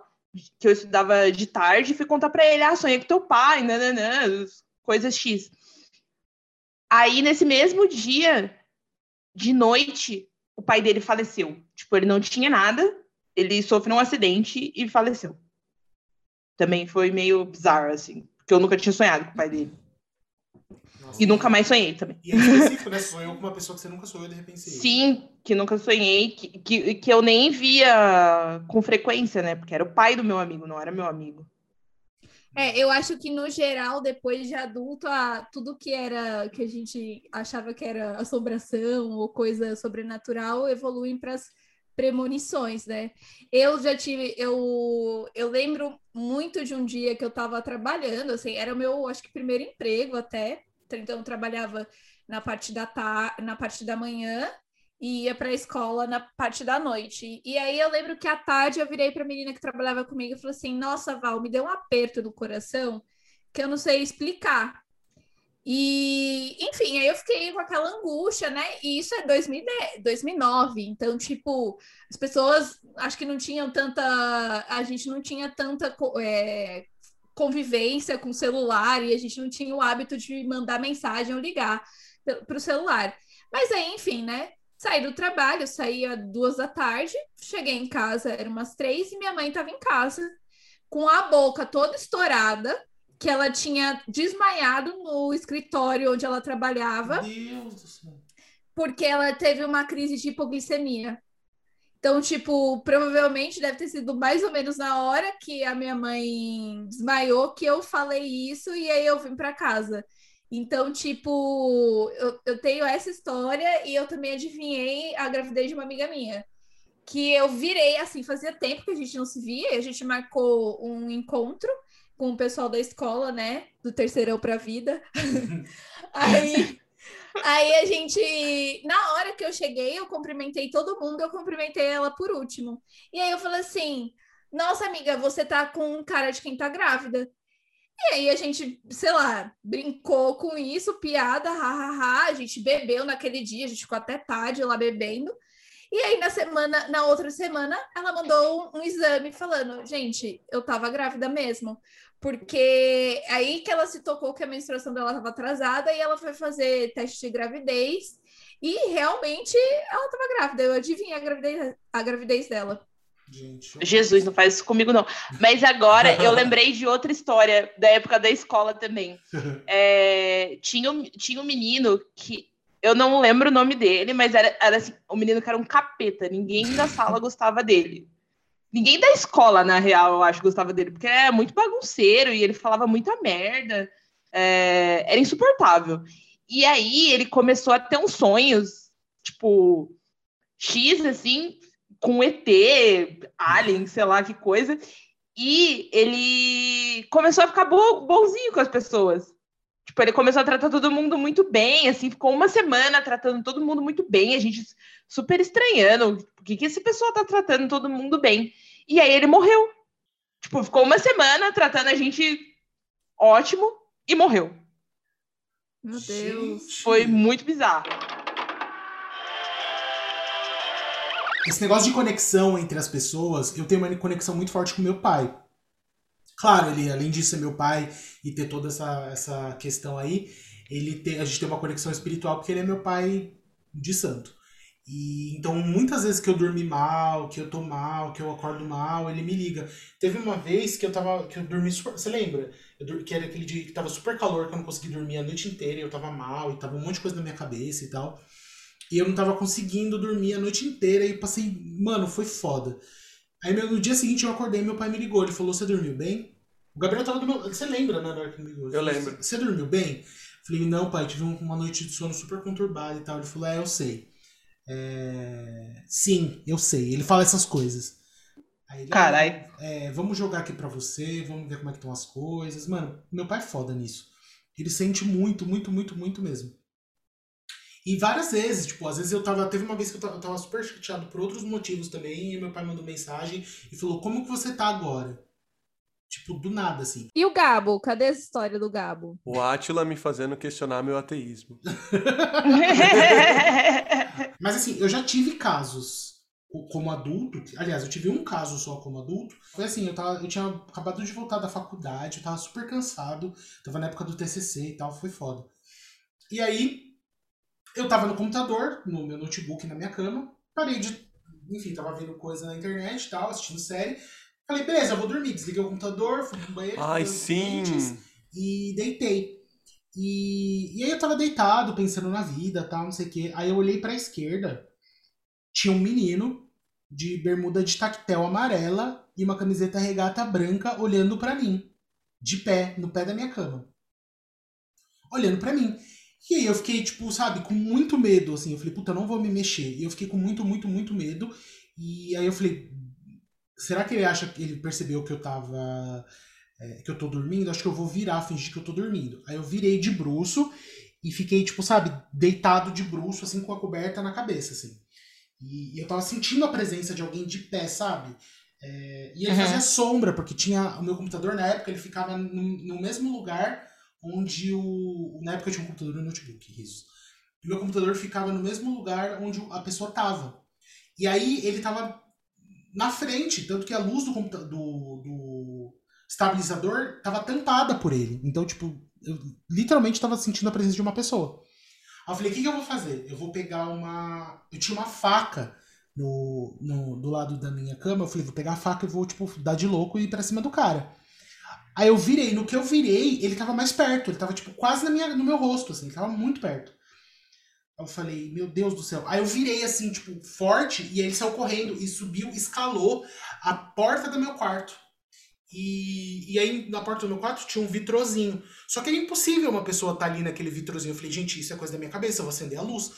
que eu estudava de tarde, e fui contar pra ele, ah, sonhei com teu pai, nananã, coisas X. Aí, nesse mesmo dia, de noite, o pai dele faleceu. Tipo, ele não tinha nada, ele sofreu um acidente e faleceu. Também foi meio bizarro, assim, porque eu nunca tinha sonhado com o pai dele. Nossa, E nunca mais sonhei também. E é específico, né? Sonhou com uma pessoa que você nunca sonhou de repente. Sim, que nunca sonhei, que, que, que eu nem via com frequência, né? Porque era o pai do meu amigo, não era meu amigo. É, eu acho que no geral, depois de adulto, a, tudo que era que a gente achava que era assombração ou coisa sobrenatural evoluem para as premonições, né? Eu já tive, eu, eu lembro muito de um dia que eu estava trabalhando, assim, era o meu, acho que primeiro emprego até, então eu trabalhava na parte da ta na parte da manhã e ia para a escola na parte da noite. E aí eu lembro que à tarde eu virei para a menina que trabalhava comigo e falei assim: "Nossa, Val, me deu um aperto no coração que eu não sei explicar". E, enfim, aí eu fiquei com aquela angústia, né? E isso é 2010, 2009, então, tipo, as pessoas acho que não tinham tanta. A gente não tinha tanta é, convivência com o celular e a gente não tinha o hábito de mandar mensagem ou ligar para o celular. Mas aí, enfim, né? Saí do trabalho, saía duas da tarde, cheguei em casa, eram umas três, e minha mãe estava em casa, com a boca toda estourada, que ela tinha desmaiado no escritório onde ela trabalhava, Deus do céu. porque ela teve uma crise de hipoglicemia. Então, tipo, provavelmente deve ter sido mais ou menos na hora que a minha mãe desmaiou que eu falei isso e aí eu vim para casa. Então, tipo, eu, eu tenho essa história e eu também adivinhei a gravidez de uma amiga minha. Que eu virei, assim, fazia tempo que a gente não se via, e a gente marcou um encontro. com o pessoal da escola, né? Do terceirão pra vida. [LAUGHS] aí, aí a gente, na hora que eu cheguei, eu cumprimentei todo mundo, eu cumprimentei ela por último. E aí eu falei assim: Nossa, amiga, você tá com cara de quem tá grávida. E aí a gente, sei lá, brincou com isso, piada, hahaha. A gente bebeu naquele dia, a gente ficou até tarde lá bebendo. E aí, na semana, na outra semana, ela mandou um, exame falando: gente, eu tava grávida mesmo. Porque aí que ela se tocou que a menstruação dela estava atrasada e ela foi fazer teste de gravidez. E realmente ela estava grávida. Eu adivinhei a gravidez, a gravidez dela. Gente, Jesus, não faz isso comigo, não. Mas agora eu [LAUGHS] lembrei de outra história da época da escola também. [LAUGHS] É, tinha, um, tinha um menino que eu não lembro o nome dele, mas era, era assim, o menino que era um capeta. Ninguém da sala [LAUGHS] gostava dele. Ninguém da escola, na real, eu acho, gostava dele, porque é muito bagunceiro e ele falava muita merda. É, era insuportável. E aí ele começou a ter uns sonhos, tipo, X, assim, com ET, Alien, sei lá que coisa. E ele começou a ficar bo bonzinho com as pessoas. Tipo, ele começou a tratar todo mundo muito bem, assim, ficou uma semana tratando todo mundo muito bem, a gente super estranhando, por que, que essa pessoa tá tratando todo mundo bem? E aí ele morreu. Tipo, ficou uma semana tratando a gente ótimo e morreu. Meu Deus. Foi muito bizarro. Esse negócio de conexão entre as pessoas, eu tenho uma conexão muito forte com meu pai. Claro, ele, além de ser meu pai e ter toda essa, essa questão aí, ele tem, a gente tem uma conexão espiritual porque ele é meu pai de santo. E então muitas vezes que eu dormi mal, que eu tô mal, que eu acordo mal, ele me liga. Teve uma vez que eu tava que eu dormi super, você lembra? Eu, que era aquele dia que tava super calor, que eu não consegui dormir a noite inteira, eu tava mal e tava um monte de coisa na minha cabeça e tal. E eu não tava conseguindo dormir a noite inteira e passei, mano, foi foda. Aí no dia seguinte eu acordei, meu pai me ligou, ele falou: "Você dormiu bem?" O Gabriel tava do meu, você lembra, né, na hora que me ligou? Eu lembro. Você dormiu bem? Falei: "Não, pai, tive uma noite de sono super conturbada e tal". Ele falou: "É, eu sei". É... Sim, eu sei. Ele fala essas coisas. Aí Caralho. É, vamos jogar aqui pra você, vamos ver como é que estão as coisas. Mano, meu pai é foda nisso. Ele sente muito, muito, muito, muito mesmo. E várias vezes, tipo, às vezes eu tava. Teve uma vez que eu tava, eu tava super chateado por outros motivos também, e meu pai mandou mensagem e falou: Como que você tá agora? Tipo, do nada, assim. E o Gabo? Cadê essa história do Gabo? O Átila me fazendo questionar meu ateísmo. [LAUGHS] Mas assim, eu já tive casos como adulto. Aliás, eu tive um caso só como adulto. Foi assim, eu, tava, eu tinha acabado de voltar da faculdade, eu tava super cansado. Tava na época do TCC e tal, foi foda. E aí, eu tava no computador, no meu notebook, na minha cama. Parei de... Enfim, tava vendo coisa na internet e tal, assistindo série. Falei, beleza, eu vou dormir. Desliguei o computador, fui pro banheiro. Ai, sim! E deitei. E, e aí eu tava deitado, pensando na vida, tal, não sei o quê. Aí eu olhei pra esquerda, tinha um menino de bermuda de tactel amarela e uma camiseta regata branca olhando para mim, de pé, no pé da minha cama. Olhando para mim. E aí eu fiquei, tipo, sabe, com muito medo, assim. Eu falei, puta, não vou me mexer. E eu fiquei com muito, muito, muito medo. E aí eu falei, será que ele acha que ele percebeu que eu tava é, que eu tô dormindo, acho que eu vou virar, fingir que eu tô dormindo. Aí eu virei de bruxo e fiquei, tipo, sabe, deitado de bruxo, assim, com a coberta na cabeça, assim. E, e eu tava sentindo a presença de alguém de pé, sabe? É, e ele uhum. fazia sombra, porque tinha o meu computador na época, ele ficava no, no mesmo lugar onde o. Na época eu tinha um computador e um notebook, isso. O meu computador ficava no mesmo lugar onde a pessoa tava. E aí ele tava na frente, tanto que a luz do, do, do estabilizador estava tampada por ele. Então, tipo, eu literalmente estava sentindo a presença de uma pessoa. Aí eu falei, o que, que, eu vou fazer? Eu vou pegar uma. Eu tinha uma faca no, no, do lado da minha cama. Eu falei, vou pegar a faca e vou, tipo, dar de louco e ir pra cima do cara. Aí eu virei. No que eu virei, ele tava mais perto. Ele tava, tipo, quase na minha, no meu rosto, assim. Ele tava muito perto. Eu falei, meu Deus do céu. Aí eu virei assim, tipo, forte, e aí ele saiu correndo e subiu, escalou a porta do meu quarto. E, e aí, na porta do meu quarto tinha um vitrozinho. Só que era impossível uma pessoa estar tá ali naquele vitrozinho. Eu falei, gente, isso é coisa da minha cabeça, eu vou acender a luz.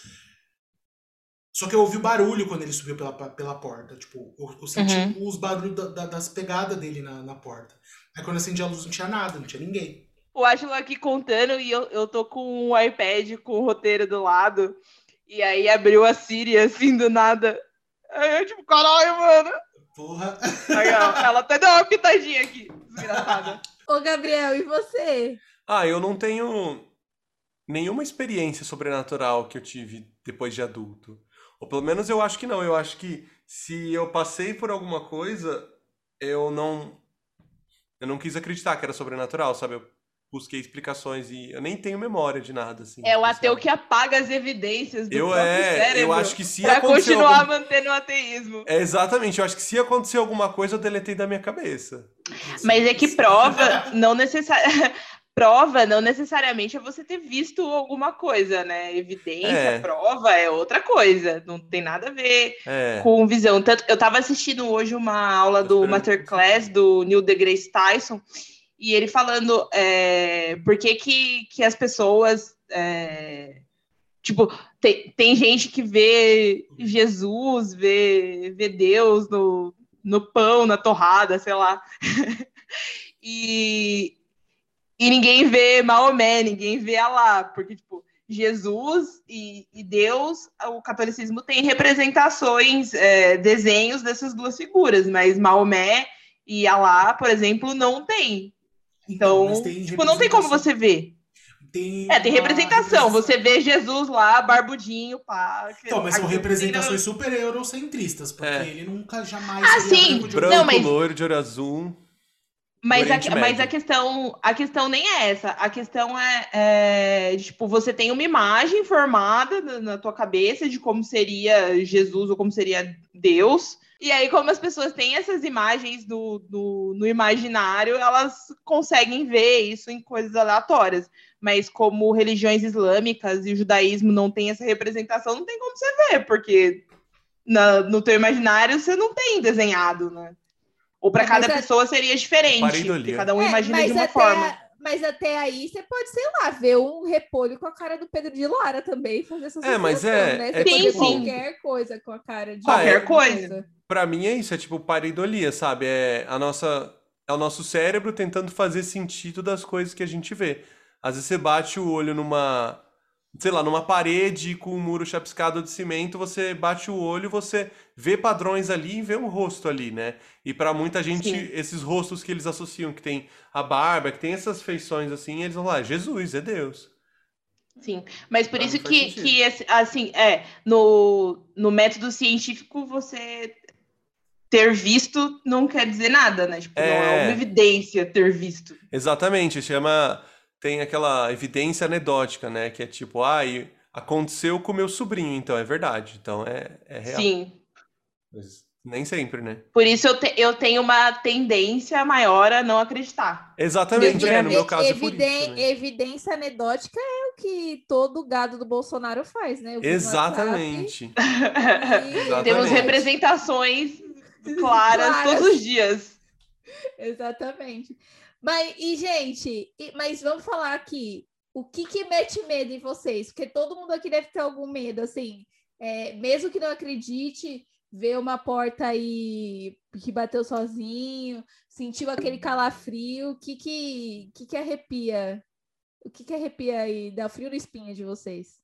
Só que eu ouvi o barulho quando ele subiu pela, pela porta. Tipo, eu, eu senti Uhum. os barulhos da- da- das pegadas dele na, na porta. Aí quando eu acendi a luz não tinha nada, não tinha ninguém. O Átila aqui contando e eu, eu tô com um iPad com o roteiro do lado. E aí abriu a Siri assim do nada. Aí eu, tipo, caralho, mano. Porra. Aí, ó, ela até deu uma pitadinha aqui. Desgraçada. [LAUGHS] Ô, Gabriel, e você? Ah, eu não tenho nenhuma experiência sobrenatural que eu tive depois de adulto. Ou pelo menos eu acho que não. Eu acho que se eu passei por alguma coisa, eu não. Eu não quis acreditar que era sobrenatural, sabe? Eu busquei explicações e eu nem tenho memória de nada, assim. É o ateu especial. que apaga as evidências do Eu próprio é, cérebro eu acho que se pra continuar algum- mantendo o ateísmo. É, exatamente, eu acho que se acontecer alguma coisa, eu deletei da minha cabeça. Mas é que prova não necessariamente. [LAUGHS] Prova não necessariamente é você ter visto alguma coisa, né? Evidência, É. prova é outra coisa. Não tem nada a ver É. com visão. Tanto, eu tava assistindo hoje uma aula do. Masterclass do Neil deGrasse Tyson e ele falando é, por que, que, que as pessoas. é, tipo, tem, tem gente que vê Jesus, vê, vê Deus no, no pão, na torrada, sei lá. [LAUGHS] e, e ninguém vê Maomé, ninguém vê Alá, porque, tipo, Jesus e, e Deus, o catolicismo tem representações, é, desenhos dessas duas figuras, mas Maomé e Alá, por exemplo, não tem. Então, mas tem tipo, não tem como você ver. Tem É, tem representação. Você vê Jesus lá, barbudinho, pá. Então, mas são representações super eurocentristas, porque É. ele nunca jamais Ah, sim. Branco, Não, mas- loiro, de olho azul. Mas, a, mas a questão a questão nem é essa. A questão é, é, tipo, você tem uma imagem formada na, na tua cabeça de como seria Jesus ou como seria Deus. E aí, como as pessoas têm essas imagens do, do- no imaginário, elas conseguem ver isso em coisas aleatórias. Mas como religiões islâmicas e o judaísmo não tem essa representação, não tem como você ver, porque na- no teu imaginário você não tem desenhado, né? Ou para É, cada a- pessoa seria diferente, Pareidolia. porque cada um É, imagina de uma até forma. a- mas até aí você pode, sei lá, ver um repolho com a cara do Pedro de Lara também fazer essa É, mas é- né? é Sim, ver sim. qualquer coisa com a cara de Qualquer alguma coisa. Pra mim é isso, é tipo pareidolia, sabe? É a nossa, é o nosso cérebro tentando fazer sentido das coisas que a gente vê. Às vezes você bate o olho numa, sei lá, numa parede com um muro chapiscado de cimento, você bate o olho, você vê padrões ali e vê um rosto ali, né? E pra muita gente, Sim. esses rostos que eles associam, que tem a barba, que tem essas feições assim, eles vão lá, Jesus, é Deus. Sim, mas por Pra isso que, sentido. que assim, é, no, no método científico você ter visto não quer dizer nada, né? Tipo, não é É. uma evidência ter visto. Exatamente, chama. Tem aquela evidência anedótica, né? Que é tipo, ah, aconteceu com meu sobrinho, então é verdade. Então é, é real. Sim. Mas nem sempre, né? Por isso eu, te- eu tenho uma tendência maior a não acreditar. Exatamente, é, no meu caso é por isso Eviden- também. Evidência anedótica é o que todo gado do Bolsonaro faz, né? Exatamente. WhatsApp [LAUGHS] e- Exatamente. Temos representações claras Claras. todos os dias. Exatamente. Mas, e, gente, e- mas vamos falar aqui. O que que mete medo em vocês? Porque todo mundo aqui deve ter algum medo, assim. é, mesmo que não acredite, ver uma porta aí que bateu sozinho, sentiu aquele calafrio, o que que, que que arrepia? O que que arrepia aí, dá frio na espinha de vocês?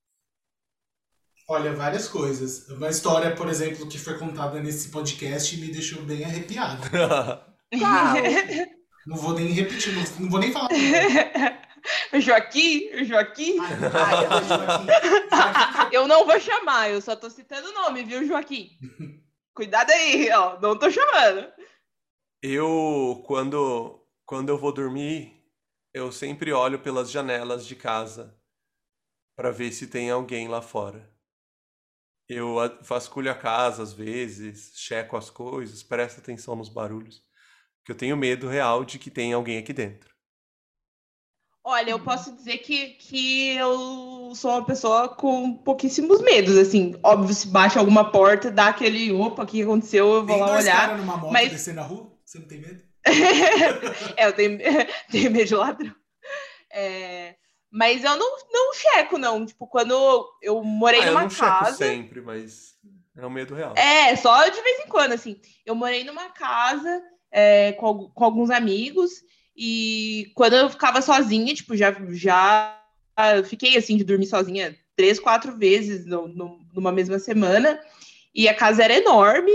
Olha, várias coisas. Uma história, por exemplo, que foi contada nesse podcast me deixou bem arrepiado. [LAUGHS] Qual? [LAUGHS] Não vou nem repetir, não, não vou nem falar. [LAUGHS] Joaquim, Joaquim. Ai, ai, ai, Joaquim. Joaquim, [LAUGHS] Eu não vou chamar, eu só tô citando o nome, viu, Joaquim? [LAUGHS] Cuidado aí, ó, não tô chamando. Eu, quando, quando eu vou dormir, eu sempre olho pelas janelas de casa para ver se tem alguém lá fora. Eu vasculho a casa às vezes, checo as coisas, presto atenção nos barulhos, porque eu tenho medo real de que tenha alguém aqui dentro. Olha, eu posso dizer que, que eu sou uma pessoa com pouquíssimos medos, assim. Óbvio, se bate alguma porta, dá aquele, opa, o que aconteceu, eu vou Tem lá dois olhar. numa moto mas- descendo na rua? Você não tem medo? [LAUGHS] é, eu tenho, [LAUGHS] tenho medo de ladrão. É, Mas eu não, não checo, não. Tipo, quando eu morei Ah, eu numa não checo casa. sempre, mas é um medo real. É, só de vez em quando, assim. Eu morei numa casa é, com, com alguns amigos. E quando eu ficava sozinha, tipo, já, já fiquei, assim, de dormir sozinha três, quatro vezes no- no- numa mesma semana. E a casa era enorme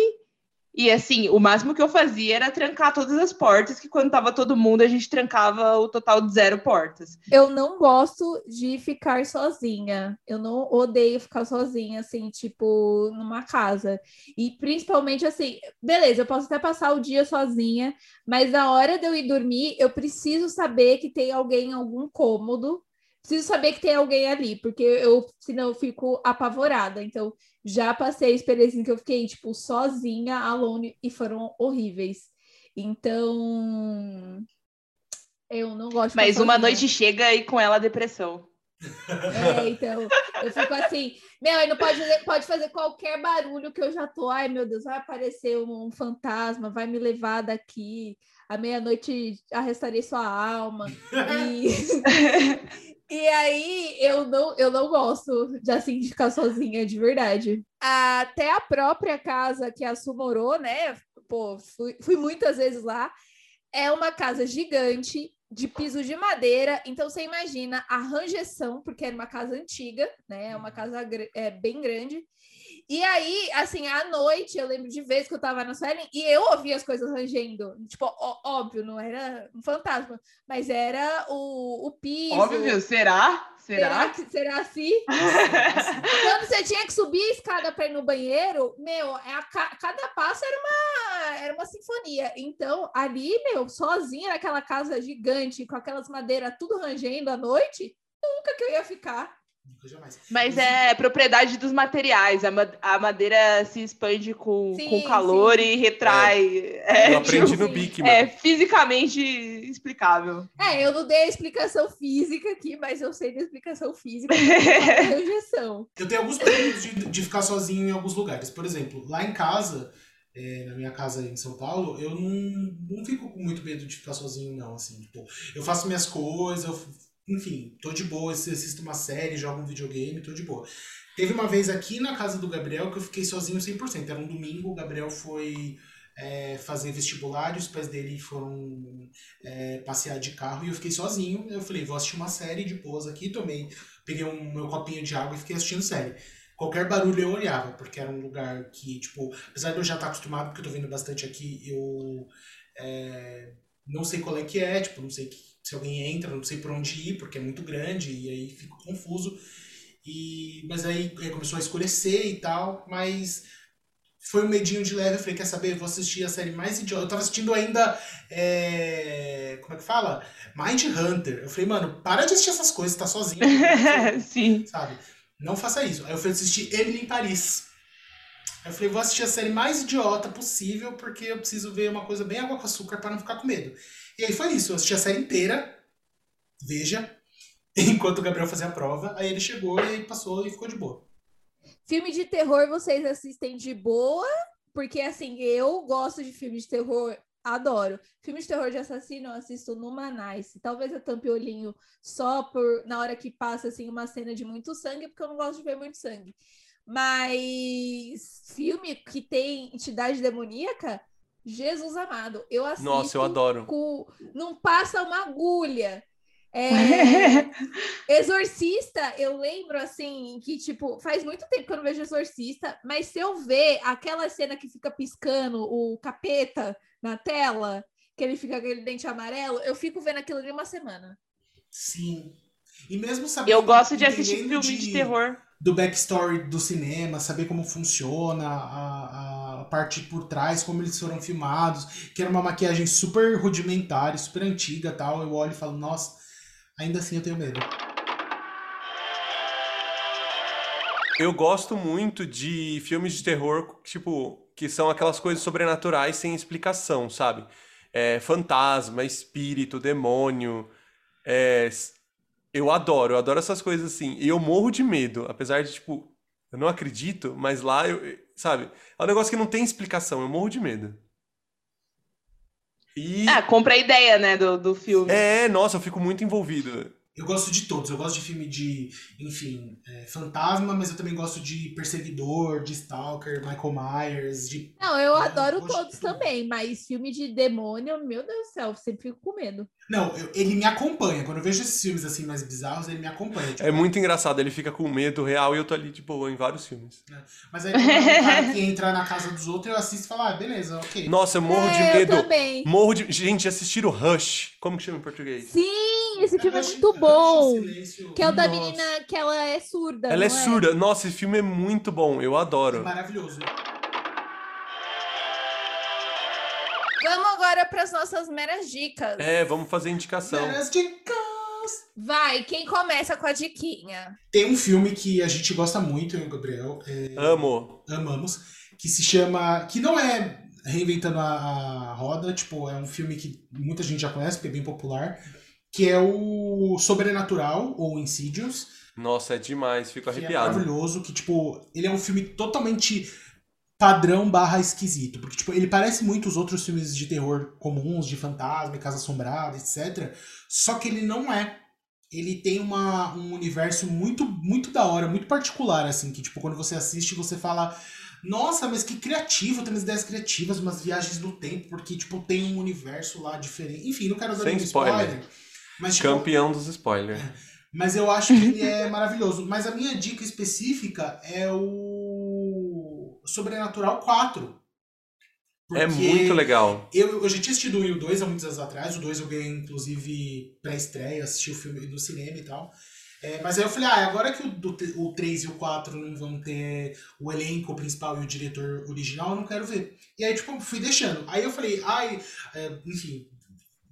e, assim, o máximo que eu fazia era trancar todas as portas, que quando tava todo mundo a gente trancava o total de zero portas. Eu não gosto de ficar sozinha. Eu não odeio ficar sozinha, assim, tipo, numa casa. E principalmente assim, beleza, eu posso até passar o dia sozinha, mas na hora de eu ir dormir, eu preciso saber que tem alguém em algum cômodo. Preciso saber que tem alguém ali, porque eu, senão eu fico apavorada. Então, já passei experiências em que eu fiquei, tipo, sozinha, alone, e foram horríveis. Então, eu não gosto Mas uma noite chega e com ela a depressão. É, então, eu fico assim, meu, aí não pode fazer, pode fazer qualquer barulho que eu já tô, ai meu Deus, vai aparecer um, um fantasma, vai me levar daqui, à meia-noite arrestarei sua alma. E, [LAUGHS] e aí eu não, eu não gosto de assim de ficar sozinha, de verdade. Até a própria casa que a Su morou, né? Pô, fui, fui muitas vezes lá. É uma casa gigante, de piso de madeira. Então você imagina a rangeção, porque era uma casa antiga, né? É uma casa gr- é, bem grande. E aí, assim, à noite, eu lembro de vezes que eu tava na Suelen e eu ouvia as coisas rangendo. Tipo, ó- óbvio, não era um fantasma, mas era o, o piso. Óbvio, será? Será, Será? que, será assim? [LAUGHS] Quando você tinha que subir a escada para ir no banheiro, meu, é a ca- cada passo era uma, era uma sinfonia. Então, ali, meu, sozinha naquela casa gigante, com aquelas madeiras tudo rangendo à noite, nunca que eu ia ficar. Mas é propriedade dos materiais. A, ma- a madeira se expande com, Sim, com calor sim. e retrai. É, Eu [LAUGHS] aprendi tipo, no Bic, mano. é fisicamente explicável. É, eu não dei a explicação física aqui, mas eu sei da explicação física da [LAUGHS] rejeição. Eu tenho alguns problemas de, de ficar sozinho em alguns lugares. Por exemplo, lá em casa, é, na minha casa em São Paulo, eu não, não fico com muito medo de ficar sozinho, não. Assim, tipo, eu faço minhas coisas, eu, enfim, tô de boa, assisto uma série, jogo um videogame, tô de boa. Teve uma vez aqui na casa do Gabriel que eu fiquei sozinho 100%. Era um domingo, o Gabriel foi é, fazer vestibular e os pais dele foram é, passear de carro e eu fiquei sozinho. Eu falei, vou assistir uma série de boas aqui, tomei, peguei um meu copinho de água e fiquei assistindo série. Qualquer barulho eu olhava, porque era um lugar que, tipo, apesar de eu já estar acostumado, porque eu tô vendo bastante aqui, eu é, não sei qual é que é, tipo, não sei que- se alguém entra, não sei por onde ir, porque é muito grande, e aí fico confuso. E, mas aí é, começou a escurecer e tal, mas foi um medinho de leve. Eu falei, quer saber? Eu vou assistir a série mais idiota. Eu tava assistindo ainda. é, Como é que fala? Mind Hunter. Eu falei, mano, para de assistir essas coisas, tá sozinho. [LAUGHS] Sim. sabe? Não faça isso. Aí eu fui assistir Emily em Paris. Aí eu falei, vou assistir a série mais idiota possível, porque eu preciso ver uma coisa bem água com açúcar para não ficar com medo. E aí foi isso, eu assisti a série inteira, veja, [LAUGHS] enquanto o Gabriel fazia a prova, aí ele chegou e passou e ficou de boa. Filme de terror vocês assistem de boa? Porque, assim, eu gosto de filme de terror, adoro. Filme de terror de assassino eu assisto numa nice. Talvez eu tampe o olhinho só por na hora que passa, assim, uma cena de muito sangue, porque eu não gosto de ver muito sangue. Mas filme que tem entidade demoníaca, Jesus amado, eu assisto Nossa, eu adoro. com- não passa uma agulha. É, [LAUGHS] Exorcista, eu lembro assim que, tipo, faz muito tempo que eu não vejo Exorcista, mas se eu ver aquela cena que fica piscando o capeta na tela, que ele fica com aquele dente amarelo, eu fico vendo aquilo ali uma semana. Sim. E mesmo sabendo. Eu gosto de assistir filme de terror. Do backstory do cinema, saber como funciona, a, a parte por trás, como eles foram filmados, que era uma maquiagem super rudimentar, super antiga tal. Eu olho e falo, nossa, ainda assim eu tenho medo. Eu gosto muito de filmes de terror, tipo, que são aquelas coisas sobrenaturais sem explicação, sabe? É, fantasma, espírito, demônio. é, eu adoro, eu adoro essas coisas assim. E eu morro de medo, apesar de, tipo, eu não acredito, mas lá eu, sabe? É um negócio que não tem explicação, eu morro de medo. E Ah, compra a ideia, né, do, do filme. é, nossa, eu fico muito envolvido. Eu gosto de todos. Eu gosto de filme de, enfim, é, fantasma, mas eu também gosto de Perseguidor, de Stalker, Michael Myers, de. Não, eu adoro eu todos também, mas filme de demônio, meu Deus do céu, sempre fico com medo. Não, eu- ele me acompanha. Quando eu vejo esses filmes assim mais bizarros, ele me acompanha. Tipo, É muito engraçado, ele fica com medo real e eu tô ali de boa em vários filmes. Mas aí quando é um cara que entra na casa dos outros, eu assisto e falo, ah, beleza, ok. Nossa, eu morro de é, eu medo. também. Morro de. Gente, assistiram Rush. Como que chama em português? Sim, esse filme é Rush- muito Rush bom. Silêncio, Que é o da Nossa. menina que ela é surda. Ela é não surda. Nossa, esse filme é muito bom. Eu É adoro. maravilhoso. Vamos agora para as nossas meras dicas. É, vamos fazer indicação. Meras dicas. Vai, quem começa com a diquinha? Tem um filme que a gente gosta muito, eu e o Gabriel, é, Amo. amamos, que se chama. que não é reinventando a, a roda, tipo, é um filme que muita gente já conhece, porque é bem popular, que é o Sobrenatural, ou Insidious. Nossa, é demais. Fico que é arrepiado. maravilhoso, que, tipo, ele é um filme totalmente padrão barra esquisito. Porque, tipo, ele parece muito os outros filmes de terror comuns, de fantasma, casa assombrada, etc. Só que ele não é. Ele tem uma, um universo muito, muito da hora, muito particular, assim, que, tipo, quando você assiste, você fala. Nossa, mas que criativo, tem umas ideias criativas, umas viagens no tempo, porque, tipo, tem um universo lá diferente. Enfim, não quero dar nenhum spoiler. spoiler. Mas, tipo, Campeão dos spoilers. [LAUGHS] mas eu acho que ele é maravilhoso. Mas a minha dica específica é o Sobrenatural 4. É muito legal. Eu, eu já tinha assistido o 1 e o 2 há muitos anos atrás. O 2 eu ganhei, inclusive, pré-estreia, assisti o filme no cinema e tal. É, mas aí eu falei, ah, agora que o, do, o 3 e o 4 não vão ter o elenco principal e o diretor original, eu não quero ver. E aí, tipo, fui deixando. Aí eu falei, ai, é, enfim,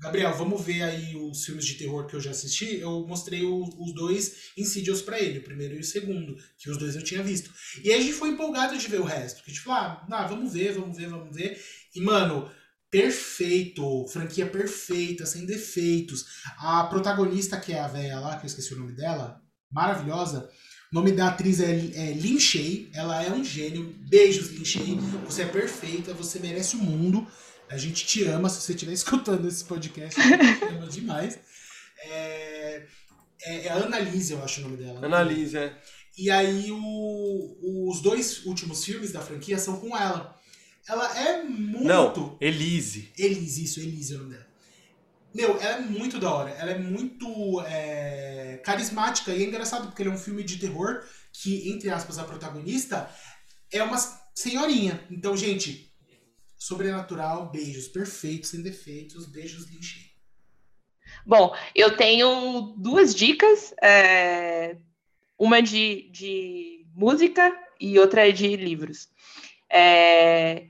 Gabriel, vamos ver aí os filmes de terror que eu já assisti. Eu mostrei o- os dois Insidious pra ele, o primeiro e o segundo, que os dois eu tinha visto. E aí a gente foi empolgado de ver o resto. Porque, tipo, ah, ah, vamos ver, vamos ver, vamos ver. E, mano, perfeito. Franquia perfeita, sem defeitos. A protagonista, que é a velha lá, que eu esqueci o nome dela, maravilhosa. O nome da atriz é, é Lin Shay. Ela é um gênio. Beijos, Lin Shay. Você é perfeita, você merece o mundo. A gente te ama. Se você estiver [LAUGHS] escutando esse podcast, a gente te ama demais. É, é, é a Annalise, eu acho o nome dela. né? Analise, é. E aí o- os dois últimos filmes da franquia são com ela. Ela é muito. Não, Elise. Elise, isso, Elise é o nome dela. Meu, ela é muito da hora. Ela é muito é, carismática e é engraçado porque ele é um filme de terror que, entre aspas, a protagonista é uma senhorinha. Então, gente, sobrenatural, beijos perfeitos, sem defeitos, beijos lixei. Bom, eu tenho duas dicas, é, uma de, de música e outra de livros. É,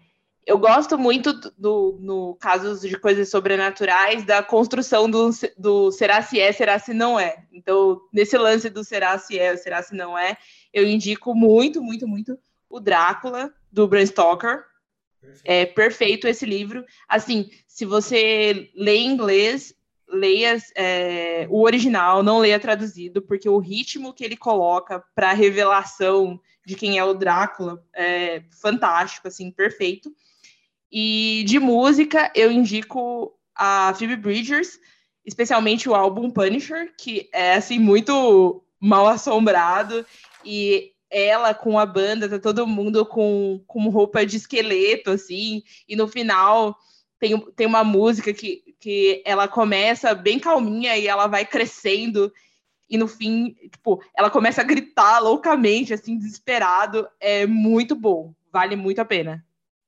eu gosto muito do, do- no casos de coisas sobrenaturais da construção do, do será se é, será se não é. Então, nesse lance do será se é, será se não é, eu indico muito, muito, muito o Drácula do Bram Stoker. É perfeito esse livro. Assim, se você lê em inglês, leia é, o original, não leia traduzido, porque o ritmo que ele coloca para a revelação de quem é o Drácula é fantástico, assim, perfeito. E de música, eu indico a Phoebe Bridgers, especialmente o álbum Punisher, que é assim muito mal assombrado e ela com a banda, tá todo mundo com, com roupa de esqueleto, assim, e no final tem, tem uma música que, que ela começa bem calminha e ela vai crescendo, e no fim, tipo, ela começa a gritar loucamente, assim, desesperado. É muito bom, vale muito a pena.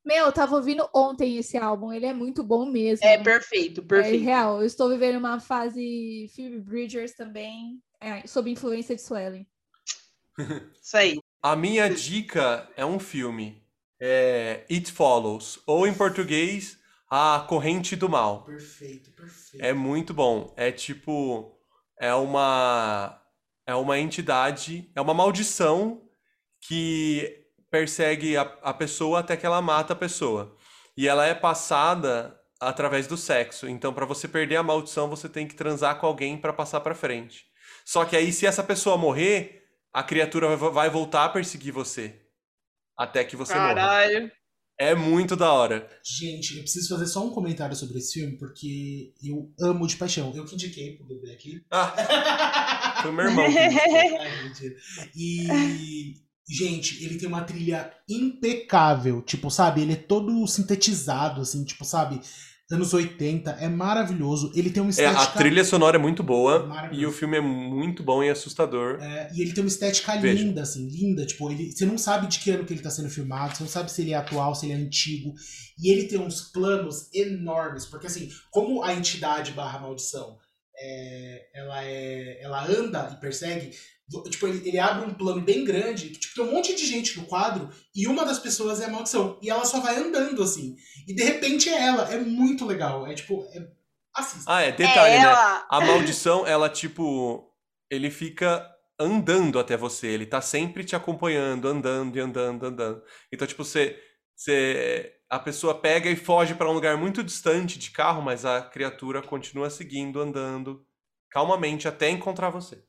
Meu, eu tava ouvindo ontem esse álbum, ele é muito bom mesmo. É perfeito, É perfeito. real, eu estou vivendo uma fase Phoebe Bridgers também, é, sob influência de Swellen. Isso aí. A minha dica é um filme. É It Follows. Ou em português, A Corrente do Mal. Perfeito, perfeito. É muito bom. É tipo. É uma. É uma entidade. É uma maldição que persegue a, a pessoa até que ela mata a pessoa. E ela é passada através do sexo. Então, para você perder a maldição, você tem que transar com alguém para passar para frente. Só que aí, se essa pessoa morrer, a criatura vai- voltar a perseguir você. Até que você morra. Caralho. É muito da hora. Gente, eu preciso fazer só um comentário sobre esse filme, porque eu amo de paixão. Eu que indiquei pro bebê aqui. Ah, [LAUGHS] foi meu irmão. [LAUGHS] mentira. E, gente, ele tem uma trilha impecável. Tipo, sabe? Ele é todo sintetizado, assim, tipo, sabe? Anos 80. É maravilhoso. Ele tem uma É, a estética. trilha sonora é muito boa Maravilhoso. e o filme é muito bom e assustador. É, e ele tem uma estética Veja. linda, assim, linda. Tipo, ele, você não sabe de que ano que ele tá sendo filmado, você não sabe se ele é atual, se ele é antigo. E ele tem uns planos enormes, porque assim, como a entidade barra maldição, é, ela é. ela anda e persegue, tipo, ele, ele abre um plano bem grande, que tipo, tem um monte de gente no quadro, e uma das pessoas é a maldição. E ela só vai andando, assim. E de repente é ela. É muito legal. É tipo. É, assista. Ah, é, detalhe, é né? ela. A maldição, ela, tipo, ele fica andando até você. Ele tá sempre te acompanhando, andando e andando, andando. Então, tipo, você. você a pessoa pega e foge pra um lugar muito distante de carro, mas a criatura continua seguindo, andando calmamente até encontrar você.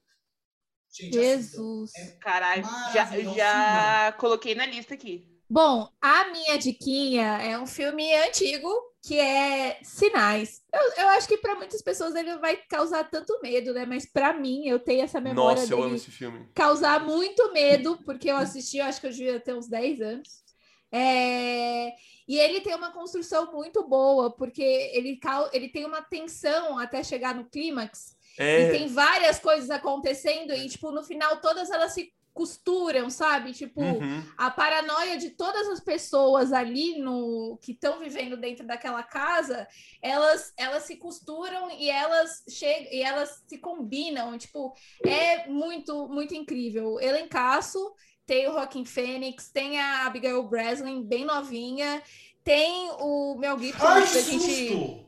Gente. Jesus. Caralho, já, já coloquei na lista aqui. Bom, a minha diquinha é um filme antigo que é Sinais. Eu, eu acho que para muitas pessoas ele não vai causar tanto medo, né? Mas para mim, eu tenho essa memória Nossa, eu amo esse filme. causar muito medo, porque eu assisti, eu acho que eu devia ter uns 10 anos. É, E ele tem uma construção muito boa, porque ele, ele tem uma tensão até chegar no clímax. E É, tem várias coisas acontecendo, e, tipo, no final todas elas se costuram, sabe? Tipo, uhum. a paranoia de todas as pessoas ali no que estão vivendo dentro daquela casa, elas elas se costuram e elas chegam e elas se combinam, tipo, é muito muito incrível. Elencaço, tem o Joaquin Phoenix, tem a Abigail Breslin bem novinha, tem o Mel Gibson Ai, que a gente!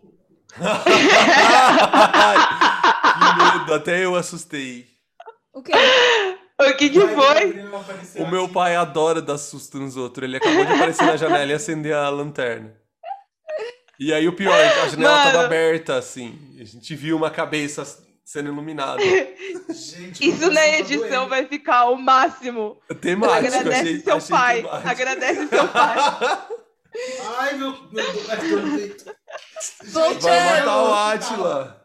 [LAUGHS] que medo, até eu assustei. o quê? O que que foi? O meu pai adora dar susto nos outros. Ele acabou de aparecer na janela e acender a lanterna. E aí o pior, a janela Mano. tava aberta, assim. A gente viu uma cabeça sendo iluminada. Gente, Isso meu na tá edição doendo. vai ficar o máximo. Temático, Agradece achei, seu achei pai. temático. Agradece seu pai. [LAUGHS] Ai, meu, meu. Voltando. Vai matar o. Átila.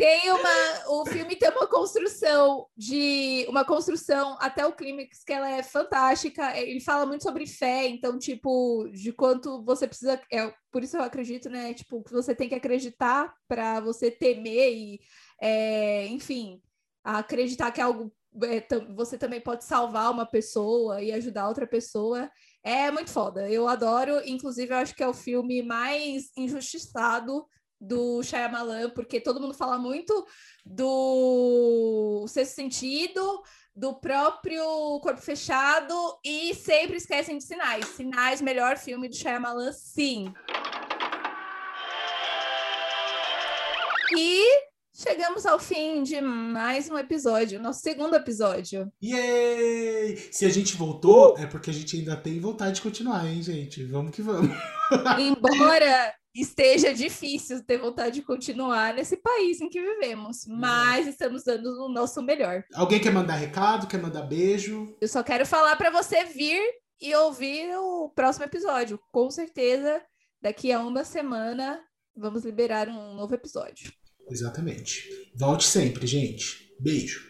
Tem uma. O filme tem uma construção de. Uma construção até o clímax que ela é fantástica. Ele fala muito sobre fé, então, tipo, de quanto você precisa. É, por isso eu acredito, né? Tipo, que você tem que acreditar para você temer e, é, enfim, acreditar que algo. é, você também pode salvar uma pessoa e ajudar outra pessoa. É muito foda. Eu adoro. Inclusive, eu acho que é o filme mais injustiçado do Shyamalan, porque todo mundo fala muito do Sexto Sentido, do próprio Corpo Fechado e sempre esquecem de Sinais. Sinais, melhor filme do Shyamalan, sim. E chegamos ao fim de mais um episódio, nosso segundo episódio. Yay! Se a gente voltou, é porque a gente ainda tem vontade de continuar, hein, gente? Vamos que vamos. [LAUGHS] Embora esteja difícil ter vontade de continuar nesse país em que vivemos, mas estamos dando o nosso melhor. Alguém quer mandar recado? Quer mandar beijo? Eu só quero falar para você vir e ouvir o próximo episódio. Com certeza, daqui a uma semana vamos liberar um novo episódio. Exatamente. Volte sempre, gente. Beijo.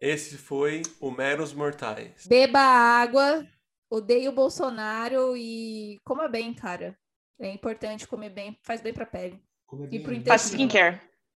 Esse foi o Meros Mortais. Beba água, odeie o Bolsonaro e coma bem, cara. É importante comer bem, faz bem pra pele. Comer E bem, pro né? intestino. Faz skincare.